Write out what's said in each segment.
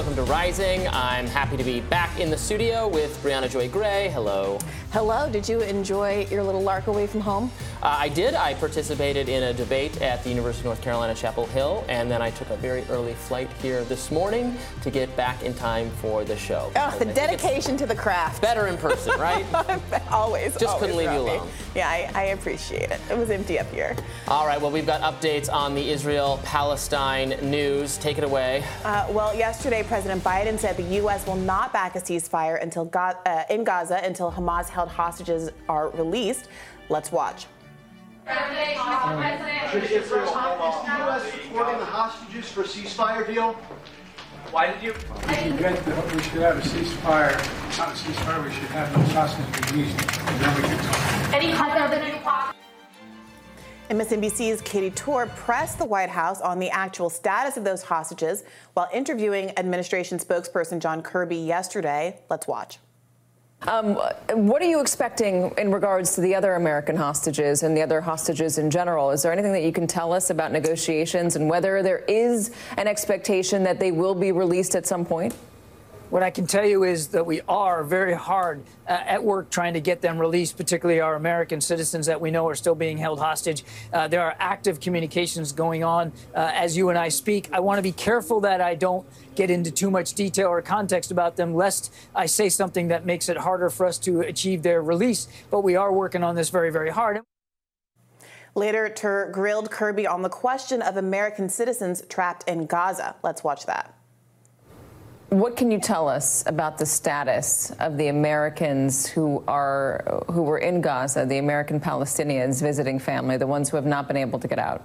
Welcome to Rising. I'm happy to be back in the studio with Briahna Joy Gray. Hello. Hello. Did you enjoy your little lark away from home? Uh, I did. I participated in a debate at the University of North Carolina, Chapel Hill, and then I took a very early flight here this morning to get back in time for the show. Oh, the dedication to the craft. Better in person, right? always. Just always couldn't leave you alone. Yeah, I, I appreciate it. It was empty up here. All right. Well, we've got updates on the Israel-Palestine news. Take it away. Uh, well, yesterday, President Biden said the U.S. will not back a ceasefire until Ga- uh, in Gaza until Hamas-held hostages are released. Let's watch. Should the U.S. supporting the hostages for a ceasefire deal? Why did you? Get we should have a ceasefire, not a ceasefire, we should have those hostages released, and then we can talk. Any? MSNBC's Katy Tur pressed the White House on the actual status of those hostages while interviewing administration spokesperson John Kirby yesterday. Let's watch. Um, what are you expecting in regards to the other American hostages and the other hostages in general? Is there anything that you can tell us about negotiations and whether there is an expectation that they will be released at some point? What I can tell you is that we are very hard uh, at work trying to get them released, particularly our American citizens that we know are still being held hostage. Uh, there are active communications going on uh, as you and I speak. I want to be careful that I don't get into too much detail or context about them, lest I say something that makes it harder for us to achieve their release. But we are working on this very, very hard. Later, Tur grilled Kirby on the question of American citizens trapped in Gaza. Let's watch that. What can you tell us about the status of the Americans who are who were in Gaza, the American Palestinians visiting family, the ones who have not been able to get out?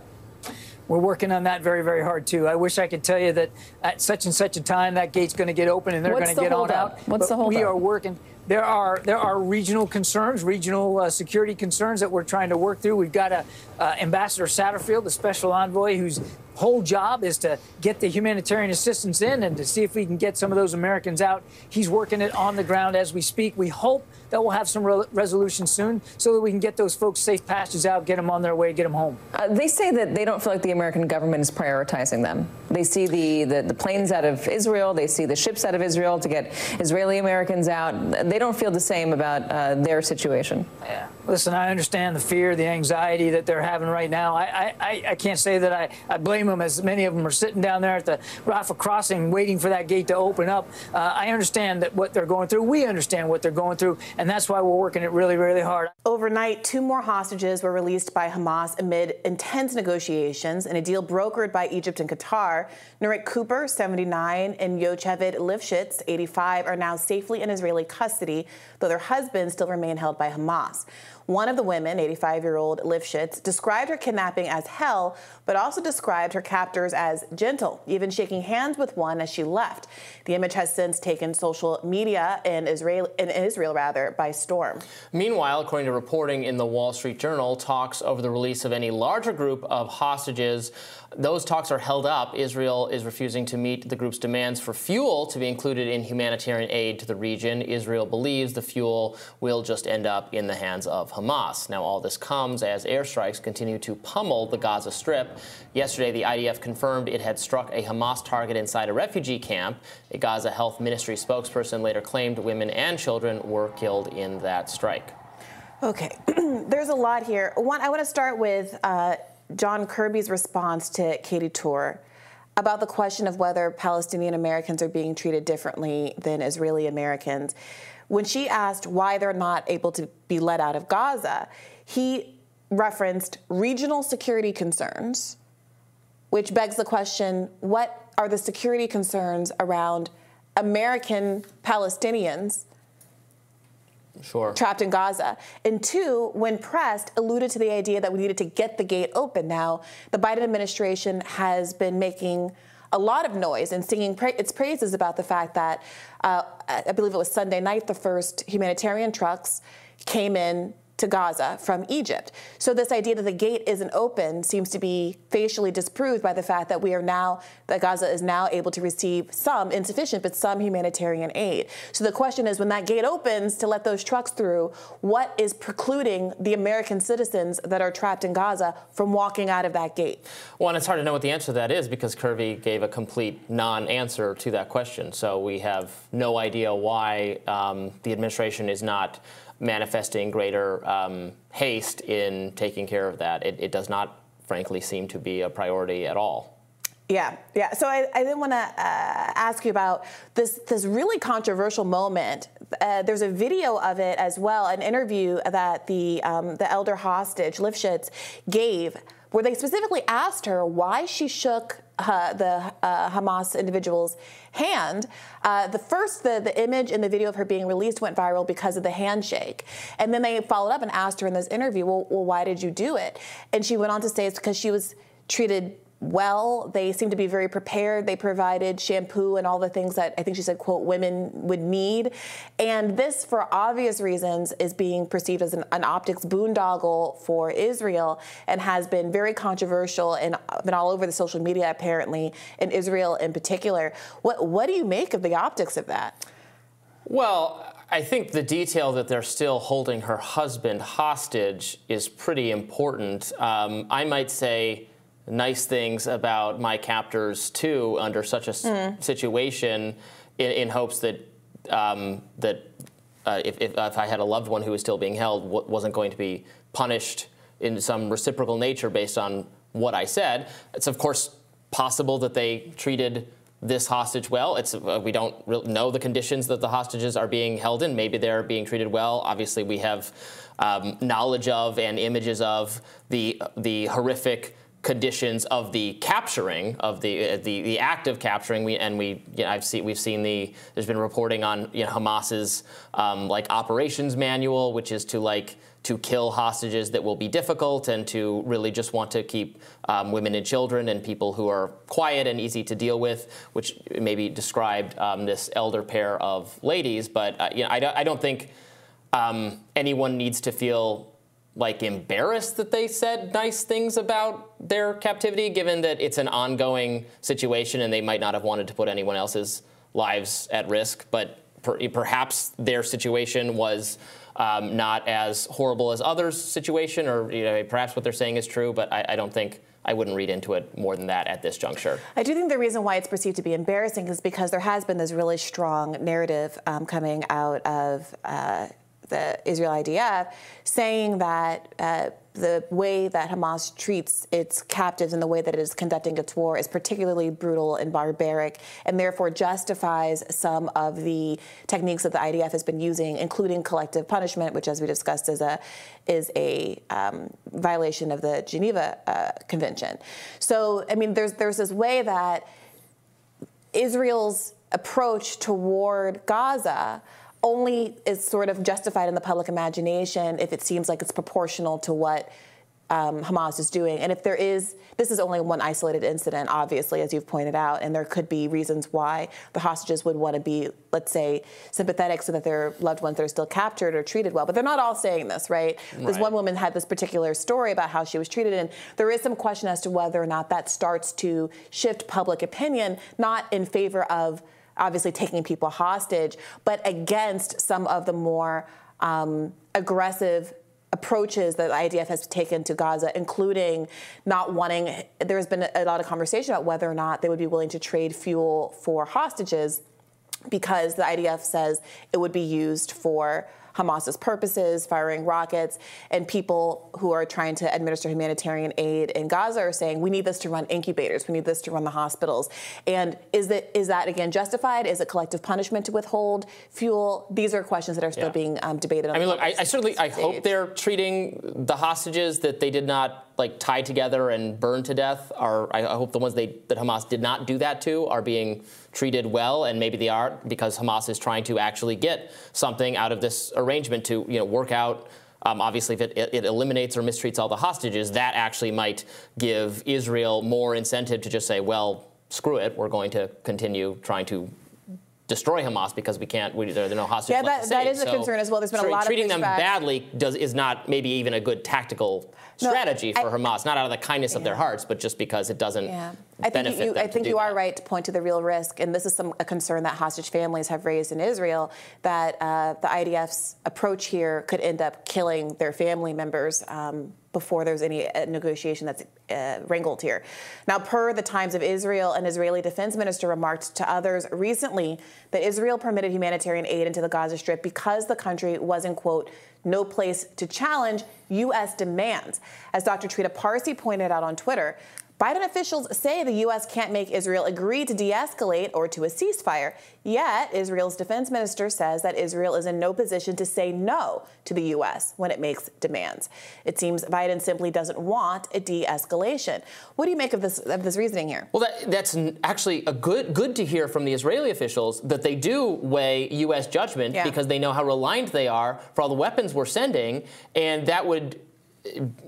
We're working on that very, very hard too. I wish I could tell you that at such and such a time that gate's going to get open and they're going to the get on out. What's But the We holdup? are working. There are there are regional concerns, regional uh, security concerns that we're trying to work through. We've got a uh, Ambassador Satterfield, the special envoy, whose whole job is to get the humanitarian assistance in and to see if we can get some of those Americans out. He's working it on the ground as we speak. We hope that we'll have some re- resolution soon so that we can get those folks safe passages out, get them on their way, get them home. Uh, they say that they don't feel like the American government is prioritizing them. They see the, the, the planes out of Israel, they see the ships out of Israel to get Israeli Americans out. They don't feel the same about uh, their situation. Yeah. Listen, I understand the fear, the anxiety that they're having right now. I, I, I can't say that I, I blame them, as many of them are sitting down there at the Rafah crossing waiting for that gate to open up. Uh, I understand that what they're going through. We understand what they're going through, and that's why we're working it really, really hard. Overnight, two more hostages were released by Hamas amid intense negotiations in a deal brokered by Egypt and Qatar. Nurit Cooper, 79, and Yocheved Lifshitz, 85, are now safely in Israeli custody, though their husbands still remain held by Hamas. One of the women, 85 year old Lifshitz, described her kidnapping as hell, but also described her captors as gentle, even shaking hands with one as she left. The image has since taken social media in Israel, in Israel rather, by storm. Meanwhile, according to reporting in the Wall Street Journal, talks over the release of any larger group of hostages, those talks are held up. Israel is refusing to meet the group's demands for fuel to be included in humanitarian aid to the region. Israel believes the fuel will just end up in the hands of Hamas. Now, all this comes as airstrikes continue to pummel the Gaza Strip. Yesterday, the IDF confirmed it had struck a Hamas target inside a refugee camp. A Gaza Health Ministry spokesperson later claimed women and children were killed in that strike. Okay, there's a lot here. One, I want to start with uh, John Kirby's response to Katy Tur about the question of whether Palestinian Americans are being treated differently than Israeli Americans. When she asked why they're not able to be let out of Gaza, he referenced regional security concerns, which begs the question what are the security concerns around American Palestinians? Sure. trapped in Gaza. And two, when pressed, alluded to the idea that we needed to get the gate open. Now, the Biden administration has been making a lot of noise and singing pra- its praises about the fact that uh, I believe it was Sunday night, the first humanitarian trucks came in to Gaza from Egypt. So this idea that the gate isn't open seems to be facially disproved by the fact that we are now that Gaza is now able to receive some insufficient but some humanitarian aid. So the question is when that gate opens to let those trucks through, what is precluding the American citizens that are trapped in Gaza from walking out of that gate? Well, and it's hard to know what the answer to that is because Kirby gave a complete non-answer to that question. So we have no idea why um, the administration is not manifesting greater um, haste in taking care of that. It, it, does not, frankly, seem to be a priority at all. Yeah, yeah. So I, I did want to uh, ask you about this this really controversial moment. Uh, there's a video of it as well, an interview that the um, the elder hostage Lifshitz gave, where they specifically asked her why she shook uh, the uh, Hamas individual's hand. Uh, the first, the, the image in the video of her being released went viral because of the handshake. And then they followed up and asked her in this interview, well, well why did you do it? And she went on to say it's because she was treated well. They seem to be very prepared. They provided shampoo and all the things that I think she said, quote, women would need. And this, for obvious reasons, is being perceived as an, an optics boondoggle for Israel and has been very controversial and been all over the social media, apparently, in Israel in particular. What, what do you make of the optics of that? Well, I think the detail that they're still holding her husband hostage is pretty important. Um, I might say, nice things about my captors too under such a mm. situation in, in, hopes that um, that uh, if, if, if, I had a loved one who was still being held wasn't going to be punished in some reciprocal nature based on what I said. It's of course possible that they treated this hostage well. It's uh, we don't really know the conditions that the hostages are being held in. Maybe they're being treated well. Obviously, we have um, knowledge of and images of the the horrific conditions of the capturing of the uh, the, the act of capturing. We and we you know, I've seen we've seen the there's been reporting on you know, Hamas's um, like operations manual, which is to like to kill hostages that will be difficult and to really just want to keep um, women and children and people who are quiet and easy to deal with, which maybe described um, this elder pair of ladies. But uh, you know, I, don't, I don't think um, anyone needs to feel like embarrassed that they said nice things about their captivity, given that it's an ongoing situation and they might not have wanted to put anyone else's lives at risk. But per, perhaps their situation was um, not as horrible as others' situation, or you know, perhaps what they're saying is true. But I, I don't think. I wouldn't read into it more than that at this juncture. I do think the reason why it's perceived to be embarrassing is because there has been this really strong narrative um, coming out of uh, the Israel IDF, saying that uh, the way that Hamas treats its captives and the way that it is conducting its war is particularly brutal and barbaric, and therefore justifies some of the techniques that the IDF has been using, including collective punishment, which, as we discussed, is a is a um, violation of the Geneva uh, Convention. So, I mean, there's there's this way that Israel's approach toward Gaza only is sort of justified in the public imagination if it seems like it's proportional to what um, Hamas is doing. And if there is, this is only one isolated incident, obviously, as you've pointed out, and there could be reasons why the hostages would want to be, let's say, sympathetic so that their loved ones that are still captured are treated well. But they're not all saying this, right? right? This one woman had this particular story about how she was treated, and there is some question as to whether or not that starts to shift public opinion, not in favor of obviously taking people hostage, but against some of the more um, aggressive approaches that the IDF has taken to Gaza, including not wanting, there's been a lot of conversation about whether or not they would be willing to trade fuel for hostages because the IDF says it would be used for Hamas's purposes, firing rockets, and people who are trying to administer humanitarian aid in Gaza are saying we need this to run incubators, we need this to run the hospitals. And is that is that again justified? Is it collective punishment to withhold fuel? These are questions that are still yeah. being um, debated. I mean, look, I, I certainly I hope they're treating the hostages that they did not like tied together and burned to death are I hope the ones they that Hamas did not do that to are being treated well and maybe they are because Hamas is trying to actually get something out of this arrangement to you know work out um, obviously, if it, it, eliminates or mistreats all the hostages, that actually might give Israel more incentive to just say, well, screw it, we're going to continue trying to destroy Hamas because we can't. We, there, there are no hostages Yeah, that- save. is a concern as well. There's been a lot of treating them badly does is not maybe even a good tactical No, strategy for I- Hamas. Not out of the kindness of their hearts, but just because it doesn't Yeah, I think you, I think you are that. right to point to the real risk, and this is some a concern that hostage families have raised in Israel that uh, the IDF's approach here could end up killing their family members. Um, before there's any uh, negotiation that's uh, wrangled here. Now, per the Times of Israel, an Israeli defense minister remarked to others recently that Israel permitted humanitarian aid into the Gaza Strip because the country was in, quote, no place to challenge U.S. demands. As Dr. Trita Parsi pointed out on Twitter, Biden officials say the U.S. can't make Israel agree to de escalate or to a ceasefire. Yet, Israel's defense minister says that Israel is in no position to say no to the U.S. when it makes demands. It seems Biden simply doesn't want a de escalation. What do you make of this, of this reasoning here? Well, that, that's actually a good good to hear from the Israeli officials that they do weigh U.S. judgment Yeah. because they know how reliant they are for all the weapons we're sending, and that would.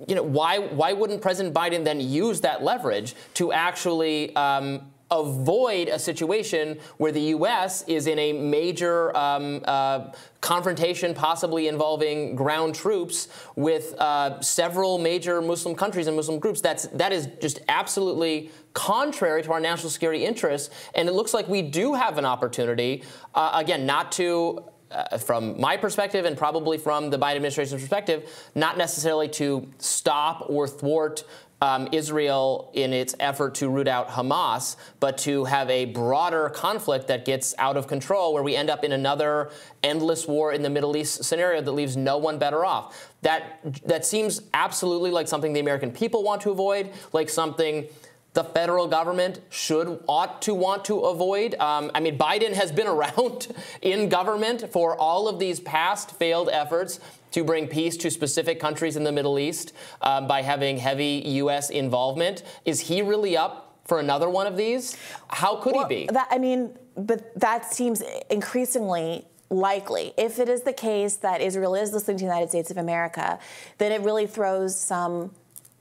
You know why? Why wouldn't President Biden then use that leverage to actually um, avoid a situation where the U.S. is in a major um, uh, confrontation, possibly involving ground troops with uh, several major Muslim countries and Muslim groups. That's that is just absolutely contrary to our national security interests, and it looks like we do have an opportunity, uh, again, not to. Uh, from my perspective, and probably from the Biden administration's perspective, not necessarily to stop or thwart um, Israel in its effort to root out Hamas, but to have a broader conflict that gets out of control, where we end up in another endless war in the Middle East scenario that leaves no one better off. That that seems absolutely like something the American people want to avoid, like something the federal government should ought to want to avoid. Um, I mean, Biden has been around in government for all of these past failed efforts to bring peace to specific countries in the Middle East um, by having heavy U.S. involvement. Is he really up for another one of these? How could Well, he be? That, I mean, but that seems increasingly likely. If it is the case that Israel is listening to the United States of America, then it really throws some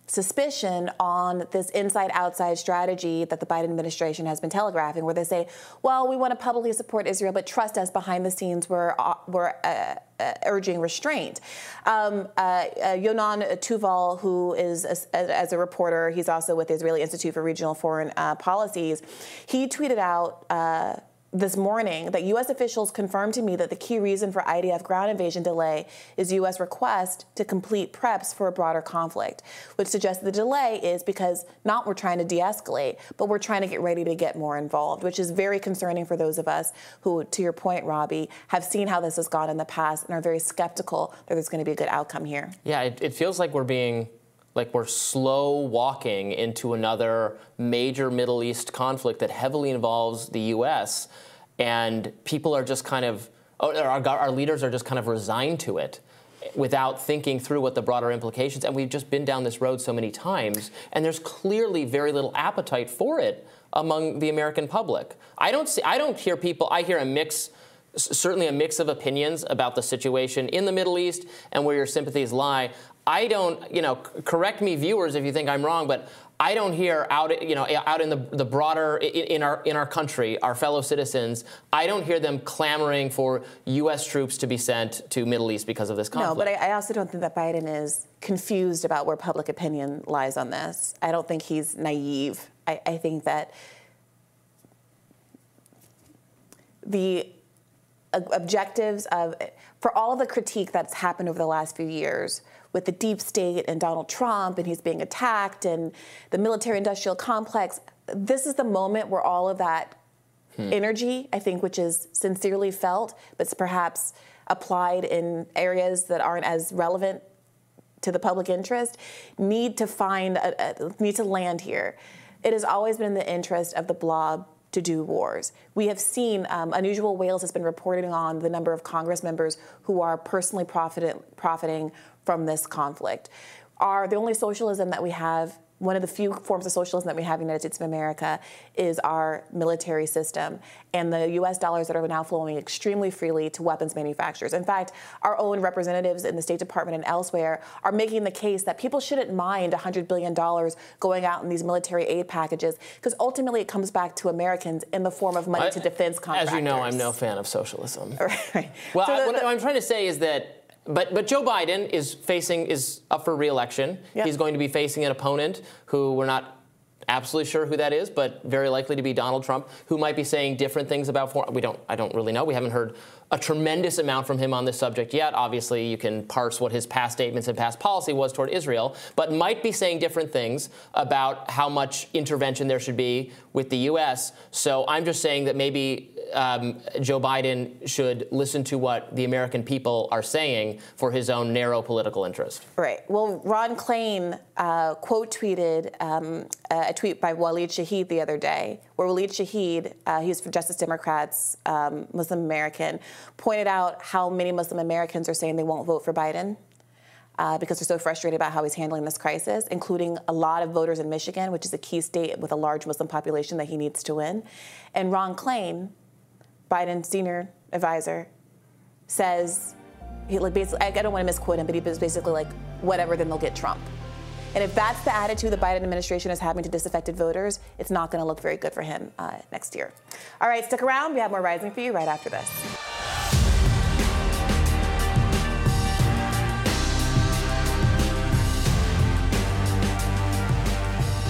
suspicion on this inside outside strategy that the Biden administration has been telegraphing where they say well we want to publicly support Israel but trust us behind the scenes we're, uh, we're uh, uh, urging restraint. Um, uh, uh, Yonan Touval, who is a, as a reporter, he's also with the Israeli Institute for Regional Foreign uh, Policies. He tweeted out this morning that U.S. officials confirmed to me that the key reason for IDF ground invasion delay is U.S. request to complete preps for a broader conflict, which suggests the delay is because not we're trying to de-escalate, but we're trying to get ready to get more involved, which is very concerning for those of us who, to your point, Robbie, have seen how this has gone in the past and are very skeptical that there's going to be a good outcome here. Yeah, it, it feels like we're being like we're slow walking into another major Middle East conflict that heavily involves the U.S. and people are just kind of, or our, our leaders are just kind of resigned to it without thinking through what the broader implications. And we've just been down this road so many times, and there's clearly very little appetite for it among the American public. I don't see, I don't hear people. I hear a mix certainly a mix of opinions about the situation in the Middle East and where your sympathies lie. I don't, you know, correct me, viewers, if you think I'm wrong, but I don't hear out, you know, out in the, the broader in, in our in our country, our fellow citizens. I don't hear them clamoring for U.S. troops to be sent to Middle East because of this conflict. No, but I, I also don't think that Biden is confused about where public opinion lies on this. I don't think he's naive. I, I think that the objectives of, for all the critique that's happened over the last few years with the deep state and Donald Trump and he's being attacked and the military industrial complex, this is the moment where all of that energy, I think, which is sincerely felt, but perhaps applied in areas that aren't as relevant to the public interest, need to find, a, a, need to land here. It has always been in the interest of the blob to do wars. We have seen um, Unusual Whales has been reporting on the number of Congress members who are personally profited, profiting from this conflict. Are the only socialism that we have one of the few forms of socialism that we have in the United States of America is our military system and the US dollars that are now flowing extremely freely to weapons manufacturers. In fact, our own representatives in the State Department and elsewhere are making the case that people shouldn't mind $100 billion going out in these military aid packages because ultimately it comes back to Americans in the form of money I- to defense contractors. As you know, I'm no fan of socialism. Right. Well, So I- what the- I'm trying to say is that, but but Joe Biden is facing is up for re-election. Yeah. He's going to be facing an opponent who we're not absolutely sure who that is, but very likely to be Donald Trump, who might be saying different things about foreign. We don't. I don't really know. We haven't heard a tremendous amount from him on this subject yet. Obviously, you can parse what his past statements and past policy was toward Israel, but might be saying different things about how much intervention there should be with the U.S. So I'm just saying that maybe um, Joe Biden should listen to what the American people are saying for his own narrow political interest. Right. Well, Ron Klain uh, quote tweeted um, a tweet by Waleed Shahid the other day, where Waleed Shahid, uh, he's for Justice Democrats, um, Muslim American, pointed out how many Muslim Americans are saying they won't vote for Biden. Uh, because they're so frustrated about how he's handling this crisis, including a lot of voters in Michigan, which is a key state with a large Muslim population that he needs to win. And Ron Klain, Biden's senior advisor, says he like basically I don't want to misquote him, but he was basically like, whatever, then they'll get Trump. And if that's the attitude the Biden administration is having to disaffected voters, it's not going to look very good for him uh, next year. All right, stick around. We have more Rising for you right after this.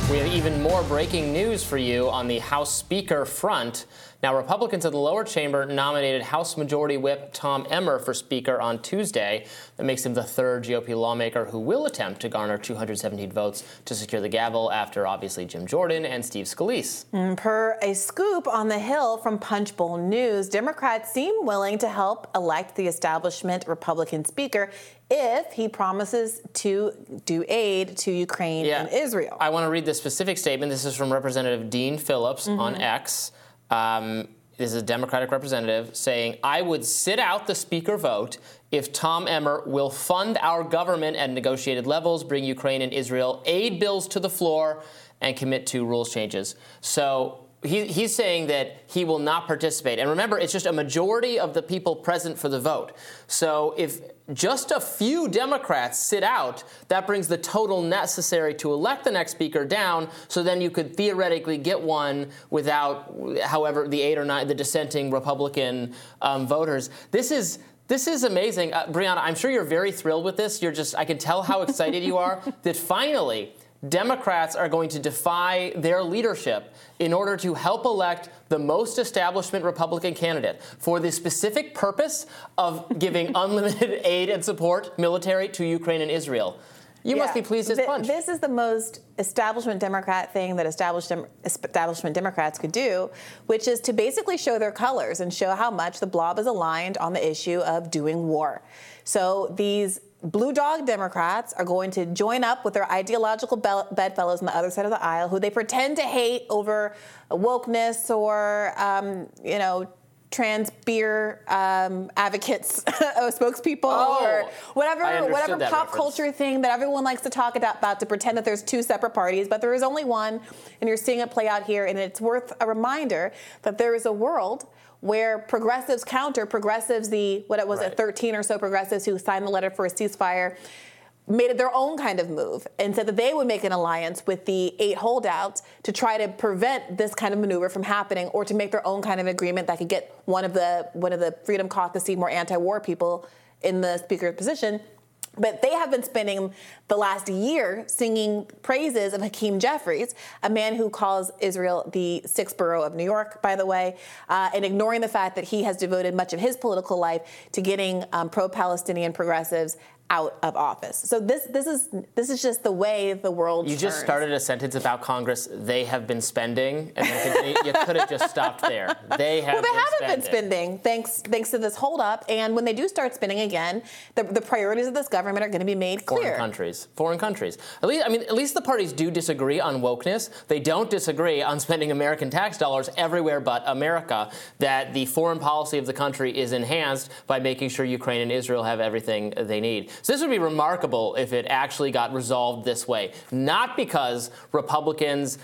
We have even more breaking news for you on the House Speaker front. Now, Republicans in the lower chamber nominated House Majority Whip Tom Emmer for Speaker on Tuesday. That makes him the third GOP lawmaker who will attempt to garner 217 votes to secure the gavel after obviously Jim Jordan and Steve Scalise. Mm, per a scoop on the Hill from Punchbowl News, Democrats seem willing to help elect the establishment Republican Speaker if he promises to do aid to Ukraine and Israel. I want to read the specific statement. This is from Representative Dean Phillips on X. Um, this is a Democratic representative saying, I would sit out the speaker vote if Tom Emmer will fund our government at negotiated levels, bring Ukraine and Israel aid bills to the floor, and commit to rules changes. So he, he's saying that he will not participate. And remember, it's just a majority of the people present for the vote. So if just a few Democrats sit out, that brings the total necessary to elect the next speaker down. So then you could theoretically get one without, however, the eight or nine, the dissenting Republican um, voters. This is. This is amazing. Uh, Briahna, I'm sure you're very thrilled with this. You're just, I can tell how excited you are that finally Democrats are going to defy their leadership in order to help elect the most establishment Republican candidate for the specific purpose of giving unlimited aid and support military to Ukraine and Israel. You must be pleased as Th- punch. This is the most establishment Democrat thing that established dem- establishment Democrats could do, which is to basically show their colors and show how much the blob is aligned on the issue of doing war. So these blue dog Democrats are going to join up with their ideological be- bedfellows on the other side of the aisle, who they pretend to hate over wokeness or, um, you know, trans beer um, advocates, uh, spokespeople, Oh, or whatever, whatever pop reference. culture thing that everyone likes to talk about to pretend that there's two separate parties, but there is only one, and you're seeing it play out here. And it's worth a reminder that there is a world where progressives counter progressives, the what it was Right. it, 13 or so progressives who signed the letter for a ceasefire. Made it their own kind of move and said that they would make an alliance with the eight holdouts to try to prevent this kind of maneuver from happening, or to make their own kind of agreement that could get one of the one of the Freedom Caucus more anti-war people in the speaker's position. But they have been spending the last year singing praises of Hakeem Jeffries, a man who calls Israel the sixth borough of New York, by the way, uh, and ignoring the fact that he has devoted much of his political life to getting um, pro-Palestinian progressives out of office. So this this is this is just the way the world. you just turns. started a sentence about Congress they have been spending, and you could have just stopped there. They have Well, they been haven't spending. been spending thanks thanks to this holdup. And when they do start spending again, the, the priorities of this government are going to be made clear. foreign countries. Foreign countries. At least, I mean, at least the parties do disagree on wokeness. They don't disagree on spending American tax dollars everywhere but America. That the foreign policy of the country is enhanced by making sure Ukraine and Israel have everything they need. So this would be remarkable if it actually got resolved this way. Not because Republicans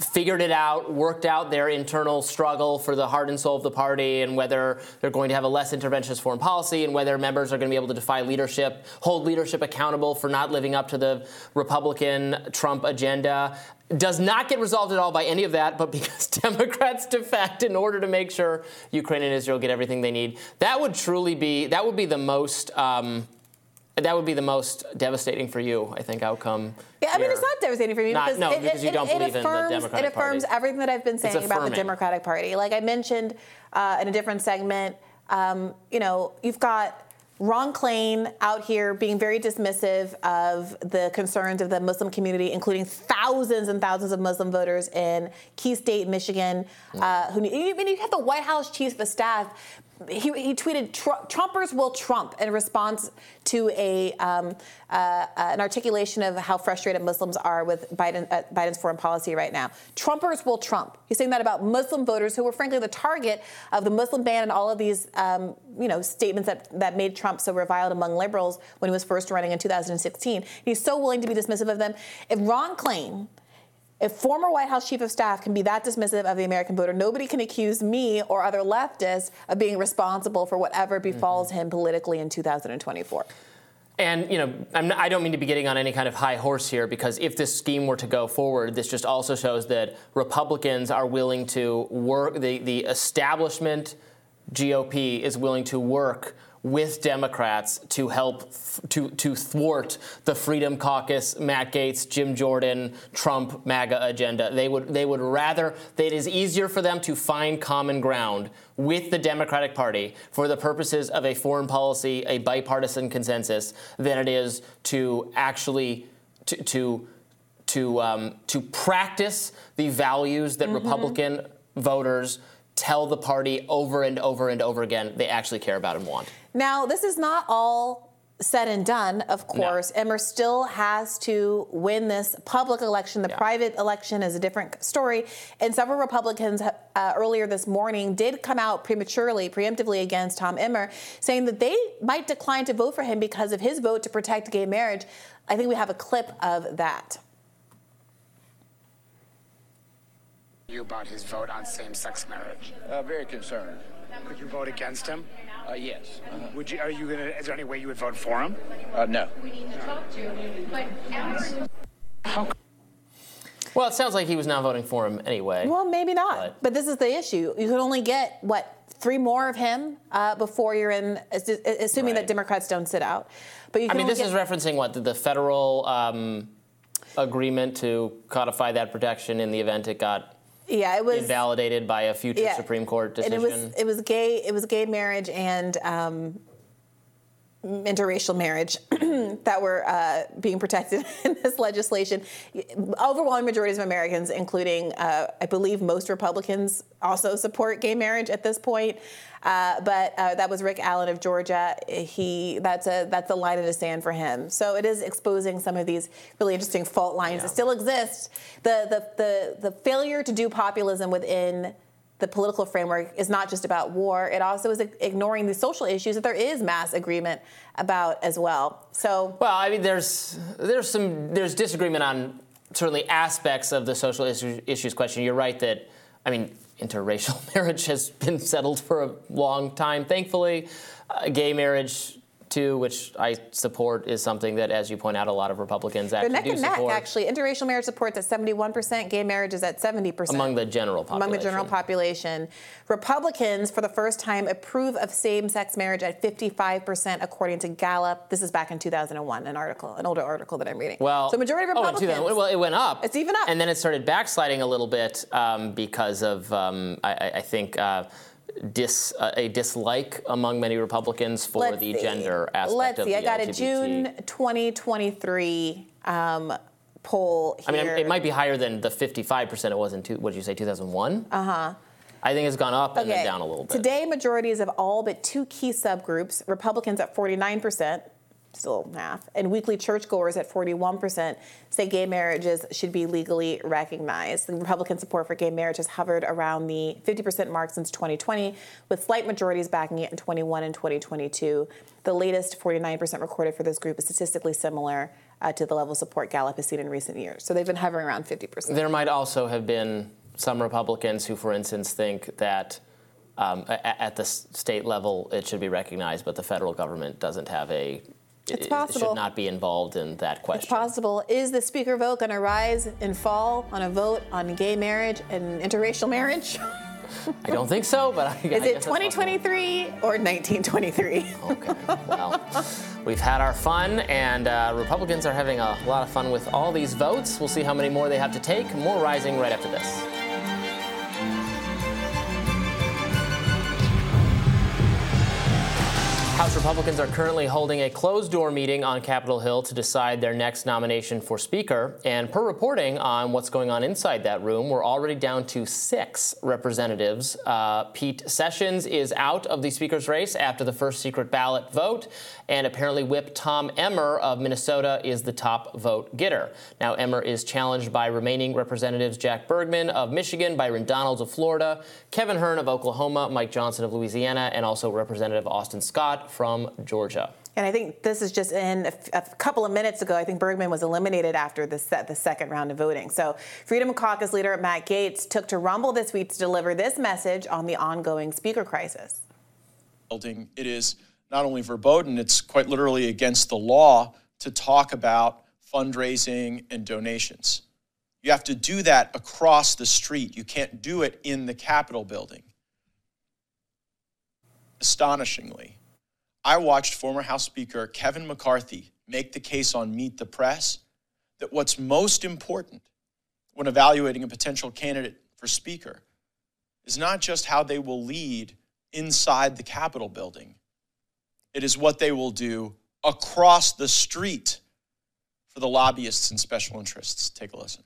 figured it out, worked out their internal struggle for the heart and soul of the party, and whether they're going to have a less interventionist foreign policy, and whether members are going to be able to defy leadership, hold leadership accountable for not living up to the Republican Trump agenda. Does not get resolved at all by any of that, but because Democrats defect in order to make sure Ukraine and Israel get everything they need. That would truly be that would be the most. Um, that would be the most devastating for you, I think, outcome. Yeah, I mean, it's not devastating for me Not- because no, it, because it, don't it, believe in the affirms, It affirms Party. everything that I've been saying about the. Democratic Party. Like I mentioned uh, in a different segment, um, you know, you've got Ron Klain out here being very dismissive of the concerns of the Muslim community, including thousands and thousands of Muslim voters in Key State, Michigan. Uh, who I mean, you have the White House chief of staff. He, he tweeted, "Trumpers will Trump" in response to a um, uh, an articulation of how frustrated Muslims are with Biden, uh, Biden's foreign policy right now. Trumpers will Trump. He's saying that about Muslim voters who were frankly the target of the Muslim ban and all of these, um, you know, statements that, that made Trump so reviled among liberals when he was first running in 2016. He's so willing to be dismissive of them. If Ron Klain if former White House chief of staff can be that dismissive of the American voter, nobody can accuse me or other leftists of being responsible for whatever befalls mm-hmm. him politically in 2024. And you know, I'm not, I don't mean to be getting on any kind of high horse here because if this scheme were to go forward, this just also shows that Republicans are willing to work. The the establishment GOP is willing to work with Democrats to help f- to to thwart the Freedom Caucus, Matt Gaetz, Jim Jordan, Trump MAGA agenda. They would they would rather it is easier for them to find common ground with the Democratic Party for the purposes of a foreign policy, a bipartisan consensus, than it is to actually to to to, um, to practice the values that Republican voters tell the party over and over and over again they actually care about and want. Now, this is not all said and done, of course. Emmer still has to win this public election. The Yeah. private election is a different story. And several Republicans uh, earlier this morning did come out prematurely, preemptively against Tom Emmer, saying that they might decline to vote for him because of his vote to protect gay marriage. I think we have a clip of that. you about his vote on same-sex marriage? Uh, very concerned. Could you vote against him? Uh, yes. Uh-huh. Would you? Are you gonna? Is there any way you would vote for him? Uh, no. We need to talk to you, but our... How? Well, it sounds like he was not voting for him anyway. Well, maybe not. But- But, this is the issue. You can only get, what, three more of him uh, before you're in, ass- assuming that Democrats don't sit out. But you I mean, this get, is referencing what the, the federal um, agreement to codify that protection in the event it got yeah, it was invalidated by a future yeah. Supreme Court decision. it was it was gay it was gay marriage and um, interracial marriage that were uh, being protected in this legislation. Overwhelming majorities of Americans, including uh, I believe most Republicans, also support gay marriage at this point. Uh, but uh, that was Rick Allen of Georgia. He that's a that's a line in the sand for him. So it is exposing some of these really interesting fault lines that still exist. The the the the failure to do populism within the political framework is not just about war. It also is ignoring the social issues that there is mass agreement about as well. So Well, I mean, there's there's some there's disagreement on certainly aspects of the social issues, question. You're right that I mean interracial marriage has been settled for a long time, thankfully. Uh, gay marriage too, which I support, is something that, as you point out, a lot of Republicans actually neck do and neck, support actually. Interracial marriage supports at 71%, gay marriage is at 70%. among the general population. among the general population. Republicans, for the first time, approve of same-sex marriage at 55%, according to Gallup. This is back in 2001, an article, an older article that I'm reading. Well, so majority of oh, Republicans. 2000 well, it went up. It's even up. And then it started backsliding a little bit um, because of, um, I, I- I think, uh, dis, uh, a dislike among many Republicans for Let's the see. gender aspect Let's of see. the I got a June 2023 um, poll here. I mean, it might be higher than the 55% it was in, two, what did you say, 2001? Uh huh. I think it's gone up and then down a little bit. Today, majorities of all but two key subgroups, Republicans at 49%, still half. And weekly churchgoers at 41% say gay marriages should be legally recognized. The Republican support for gay marriage has hovered around the 50% mark since 2020, with slight majorities backing it in 21 and 2022. The latest 49% recorded for this group is statistically similar uh, to the level of support Gallup has seen in recent years. So they've been hovering around 50%. There might also have been some Republicans who, for instance, think that um, at the state level it should be recognized, but the federal government doesn't have a it's possible. should not be involved in that question. It's possible. Is the speaker vote going to rise and fall on a vote on gay marriage and interracial marriage? I don't think so, but I, is I it 2023 or 1923? okay. Well, we've had our fun, and uh, Republicans are having a lot of fun with all these votes. We'll see how many more they have to take. More rising right after this. House Republicans are currently holding a closed door meeting on Capitol Hill to decide their next nomination for Speaker. And per reporting on what's going on inside that room, we're already down to six representatives. Uh, Pete Sessions is out of the Speaker's race after the first secret ballot vote. And apparently, Whip Tom Emmer of Minnesota is the top vote getter. Now, Emmer is challenged by remaining representatives Jack Bergman of Michigan, Byron Donalds of Florida, Kevin Hern of Oklahoma, Mike Johnson of Louisiana, and also Representative Austin Scott from Georgia. And I think this is just in a, f- a couple of minutes ago. I think Bergman was eliminated after the, set, the second round of voting. So, Freedom Caucus leader Matt Gaetz took to Rumble this week to deliver this message on the ongoing speaker crisis. It is not only verboten, it's quite literally against the law to talk about fundraising and donations. You have to do that across the street. You can't do it in the Capitol building. Astonishingly, I watched former House Speaker Kevin McCarthy make the case on Meet the Press that what's most important when evaluating a potential candidate for Speaker is not just how they will lead inside the Capitol building, it is what they will do across the street for the lobbyists and special interests. Take a listen.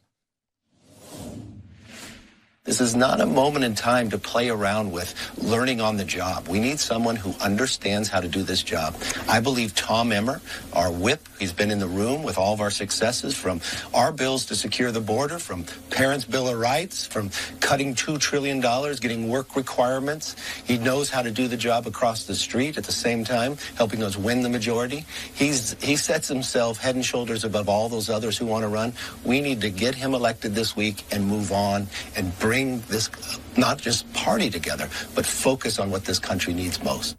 This is not a moment in time to play around with learning on the job. We need someone who understands how to do this job. I believe Tom Emmer, our whip, he's been in the room with all of our successes from our bills to secure the border, from Parents' Bill of Rights, from cutting $2 trillion, getting work requirements. He knows how to do the job across the street at the same time, helping us win the majority. He's, he sets himself head and shoulders above all those others who want to run. We need to get him elected this week and move on and bring bring this not just party together, but focus on what this country needs most.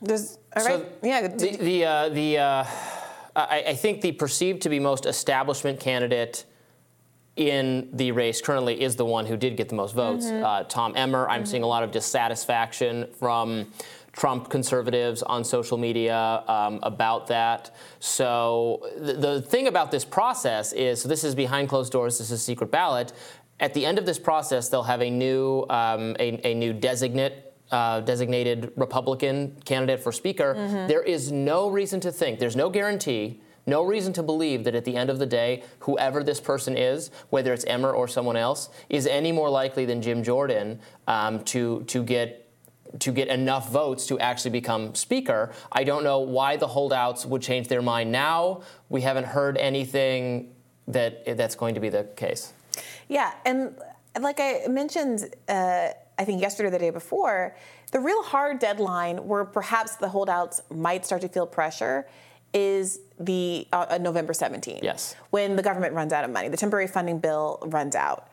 There's, all right. So yeah. The the, uh, the uh, I, I, think the perceived to be most establishment candidate in the race currently is the one who did get the most votes, mm-hmm. uh, Tom Emmer. I'm mm-hmm. seeing a lot of dissatisfaction from Trump conservatives on social media um, about that. So the, the thing about this process is so this is behind closed doors. This is a secret ballot. At the end of this process, they'll have a new um, a, a, new designate. Uh, designated Republican candidate for Speaker. Mm-hmm. There is no reason to think, there's no guarantee no reason to believe that at the end of the day, whoever this person is, whether it's Emmer or someone else, is any more likely than Jim Jordan um, to to get to get enough votes to actually become speaker. I don't know why the holdouts would change their mind now. We haven't heard anything that that's going to be the case. Yeah, and like I mentioned, uh, I think yesterday or the day before, the real hard deadline where perhaps the holdouts might start to feel pressure is the uh, uh November 17th. Yes. When the government runs out of money, the temporary funding bill runs out.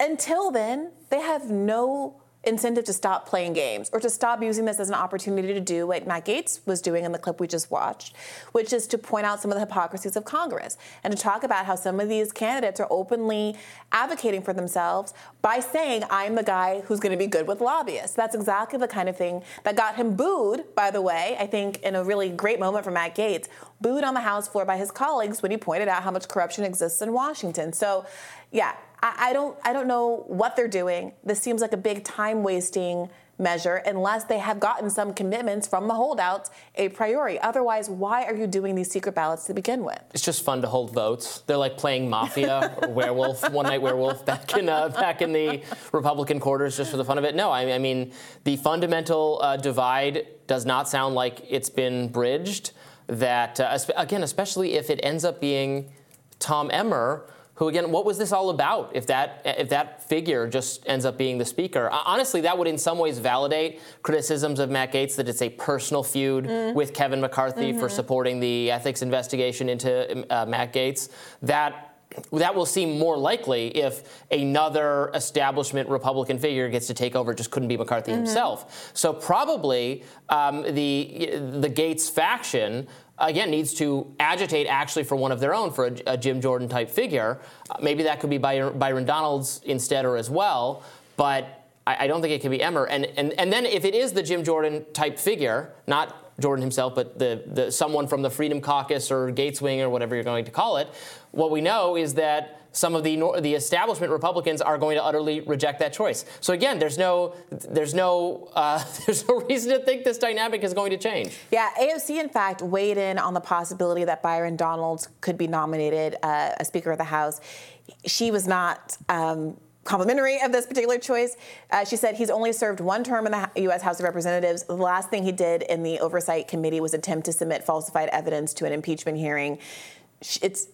Until then, they have no incentive to stop playing games or to stop using this as an opportunity to do what Matt Gaetz was doing in the clip we just watched, which is to point out some of the hypocrisies of Congress and to talk about how some of these candidates are openly advocating for themselves by saying, I'm the guy who's going to be good with lobbyists. That's exactly the kind of thing that got him booed, by the way, I think in a really great moment for Matt Gaetz, booed on the House floor by his colleagues when he pointed out how much corruption exists in Washington. So, yeah, I, I don't I don't know what they're doing. This seems like a big time wasting measure unless they have gotten some commitments from the holdouts a priori. Otherwise, why are you doing these secret ballots to begin with? It's just fun to hold votes. They're like playing Mafia or Werewolf, One Night Werewolf, back in uh, back in the Republican quarters, just for the fun of it. No, I, I mean the fundamental uh, divide does not sound like it's been bridged. That uh, again, especially if it ends up being Tom Emmer who again, what was this all about? If that if that figure just ends up being the speaker, honestly, that would in some ways validate criticisms of Matt Gaetz that it's a personal feud mm. with Kevin McCarthy mm-hmm. for supporting the ethics investigation into uh, Matt Gaetz. That that will seem more likely if another establishment Republican figure gets to take over. It just couldn't be McCarthy mm-hmm. himself. So probably um, the the Gaetz faction again needs to agitate actually for one of their own for a, a Jim Jordan type figure. Uh, maybe that could be Byron, Byron Donalds instead or as well, but I, I, don't think it can be Emmer. And, and and then if it is the Jim Jordan type figure, not Jordan himself, but the, the someone from the Freedom Caucus or Gaetz Wing or whatever you're going to call it, what we know is that some of the the establishment Republicans are going to utterly reject that choice. So again, there's no there's no uh, there's no reason to think this dynamic is going to change. Yeah, AOC in fact weighed in on the possibility that Byron Donalds could be nominated uh, as Speaker of the House. She was not. Um, complimentary of this particular choice. Uh, she said he's only served one term in the U.S. House of Representatives. The last thing he did in the Oversight Committee was attempt to submit falsified evidence to an impeachment hearing it's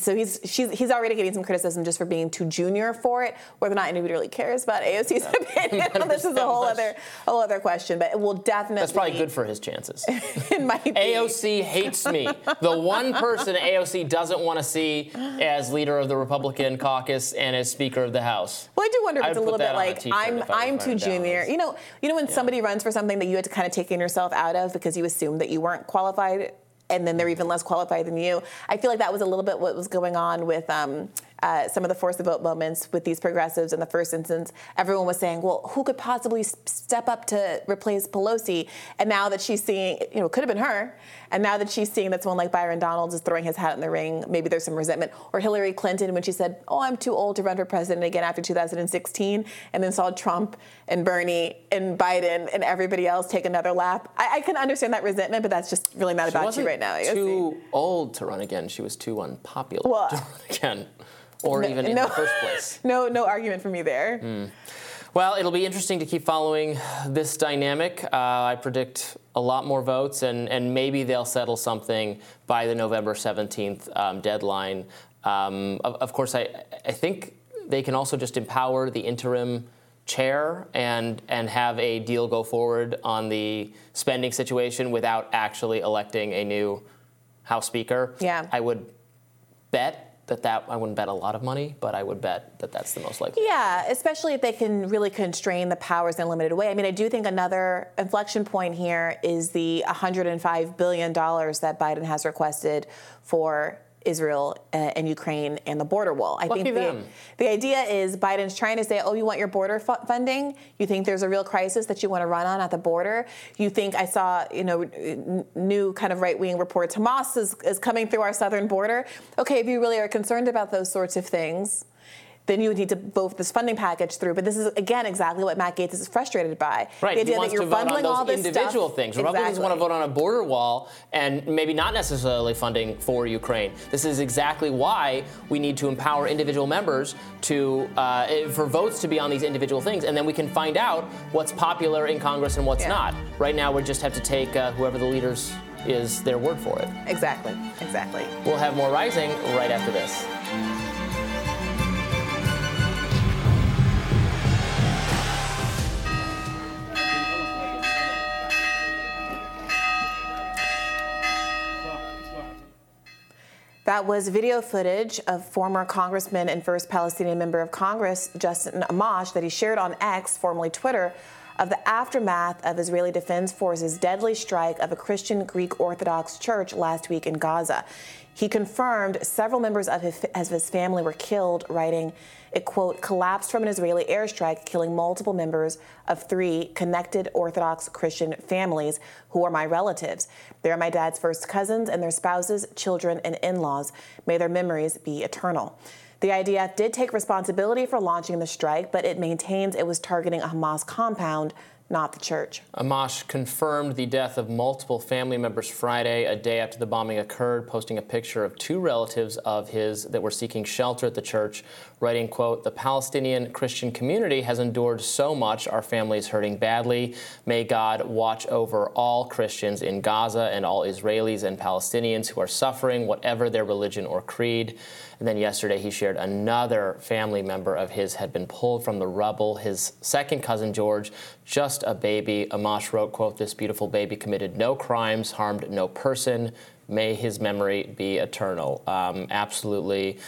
so he's she's, he's already getting some criticism just for being too junior for it. Whether or not anybody really cares about AOC's opinion, this is a whole other a whole other question. But it will definitely that's probably good for his chances. it might be. AOC hates me. The one person AOC doesn't want to see as leader of the Republican caucus and as Speaker of the House. Well, I do wonder if it's a little bit like I'm I'm too junior. You know, you know when yeah. somebody runs for something that you had to kind of take in yourself out of because you assumed that you weren't qualified and then they're even less qualified than you. I feel like that was a little bit what was going on with um, uh, some of the force of vote moments with these progressives in the first instance. Everyone was saying, well, who could possibly step up to replace Pelosi? And now that she's seeing, you know, it could have been her. And now that she's seeing that someone like Byron Donalds is throwing his hat in the ring, maybe there's some resentment. Or Hillary Clinton when she said, oh, I'm too old to run for president again after 2016, and then saw Trump and Bernie and Biden and everybody else take another lap. I, I can understand that resentment, but that's just really not she about you right now. Too old to run again. She was too unpopular well, to run again or no, even in no, the first place. No, no argument for me there. Mm. Well, it'll be interesting to keep following this dynamic. Uh, I predict a lot more votes, and, and maybe they'll settle something by the November 17th um, deadline. Um, of, of, course, I, I think they can also just empower the interim chair and, and have a deal go forward on the spending situation without actually electing a new House Speaker. Yeah. I would bet that that I wouldn't bet a lot of money, but I would bet that that's the most likely. Yeah, especially if they can really constrain the powers in a limited way. I mean, I do think another inflection point here is the 105 billion dollars that Biden has requested for Israel uh, and Ukraine and the border wall. I Lucky think the, the, idea is Biden's trying to say, oh, you want your border f- funding? You think there's a real crisis that you want to run on at the border? You think I saw, you know, n- new kind of right-wing reports, Hamas is, is coming through our southern border. Okay, if you really are concerned about those sorts of things, then you would need to vote this funding package through. But this is again exactly what Matt Gaetz is frustrated by. Right. The idea he wants that you're to vote bundling on those individual stuff. things. Republicans exactly. want to vote on a border wall and maybe not necessarily funding for Ukraine. This is exactly why we need to empower individual members to uh, for votes to be on these individual things, and then we can find out what's popular in Congress and what's yeah. not. Right now, we just have to take uh, whoever the leaders is their word for it. Exactly. Exactly. We'll have more rising right after this. That was video footage of former Congressman and first Palestinian member of Congress, Justin Amash, that he shared on X, formerly Twitter, of the aftermath of Israeli Defense Forces' deadly strike of a Christian Greek Orthodox church last week in Gaza. He confirmed several members of his, of his family were killed, writing, it, quote, collapsed from an Israeli airstrike, killing multiple members of three connected Orthodox Christian families who are my relatives. They are my dad's first cousins and their spouses, children, and in laws. May their memories be eternal. The IDF did take responsibility for launching the strike, but it maintains it was targeting a Hamas compound, not the church. Amash confirmed the death of multiple family members Friday, a day after the bombing occurred, posting a picture of two relatives of his that were seeking shelter at the church, writing, quote, "The Palestinian Christian community has endured so much. Our family is hurting badly. May God watch over all Christians in Gaza and all Israelis and Palestinians who are suffering, whatever their religion or creed." And then yesterday, he shared another family member of his had been pulled from the rubble. His second cousin, George, just a baby. Amash wrote, quote, this beautiful baby committed no crimes, harmed no person. May his memory be eternal. Um, absolutely.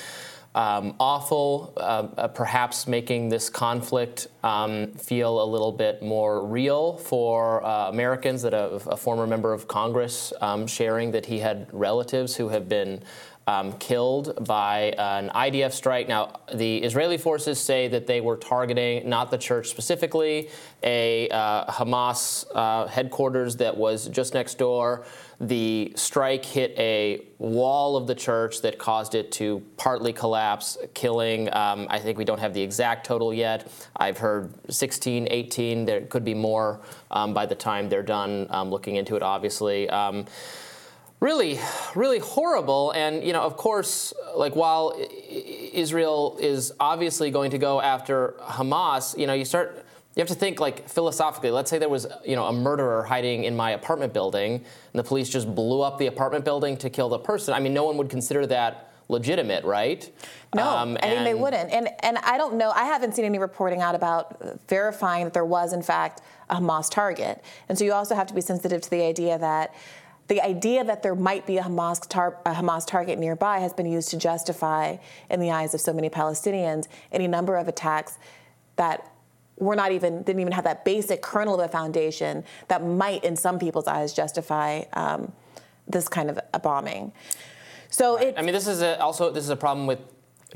Um, awful, uh, uh, perhaps making this conflict um, feel a little bit more real for uh, Americans. That a, a, former member of Congress um, sharing that he had relatives who have been um, killed by an IDF strike. Now, the Israeli forces say that they were targeting not the church specifically, a uh, Hamas uh, headquarters that was just next door. The strike hit a wall of the church that caused it to partly collapse, killing, um, I think we don't have the exact total yet. I've heard 16, 18. There could be more um, by the time they're done um, looking into it, obviously. Um, really, really horrible. And, you know, of course, like while Israel is obviously going to go after Hamas, you know, you start. You have to think like philosophically. Let's say there was, you know, a murderer hiding in my apartment building, and the police just blew up the apartment building to kill the person. I mean, no one would consider that legitimate, right? No, um, I mean they wouldn't. And and I don't know. I haven't seen any reporting out about verifying that there was in fact a Hamas target. And so you also have to be sensitive to the idea that the idea that there might be a Hamas, tar- a Hamas, target nearby has been used to justify, in the eyes of so many Palestinians, any number of attacks that were not even didn't even have that basic kernel of a foundation that might, in some people's eyes, justify um, this kind of a bombing. So right. I mean, this is a, also this is a problem with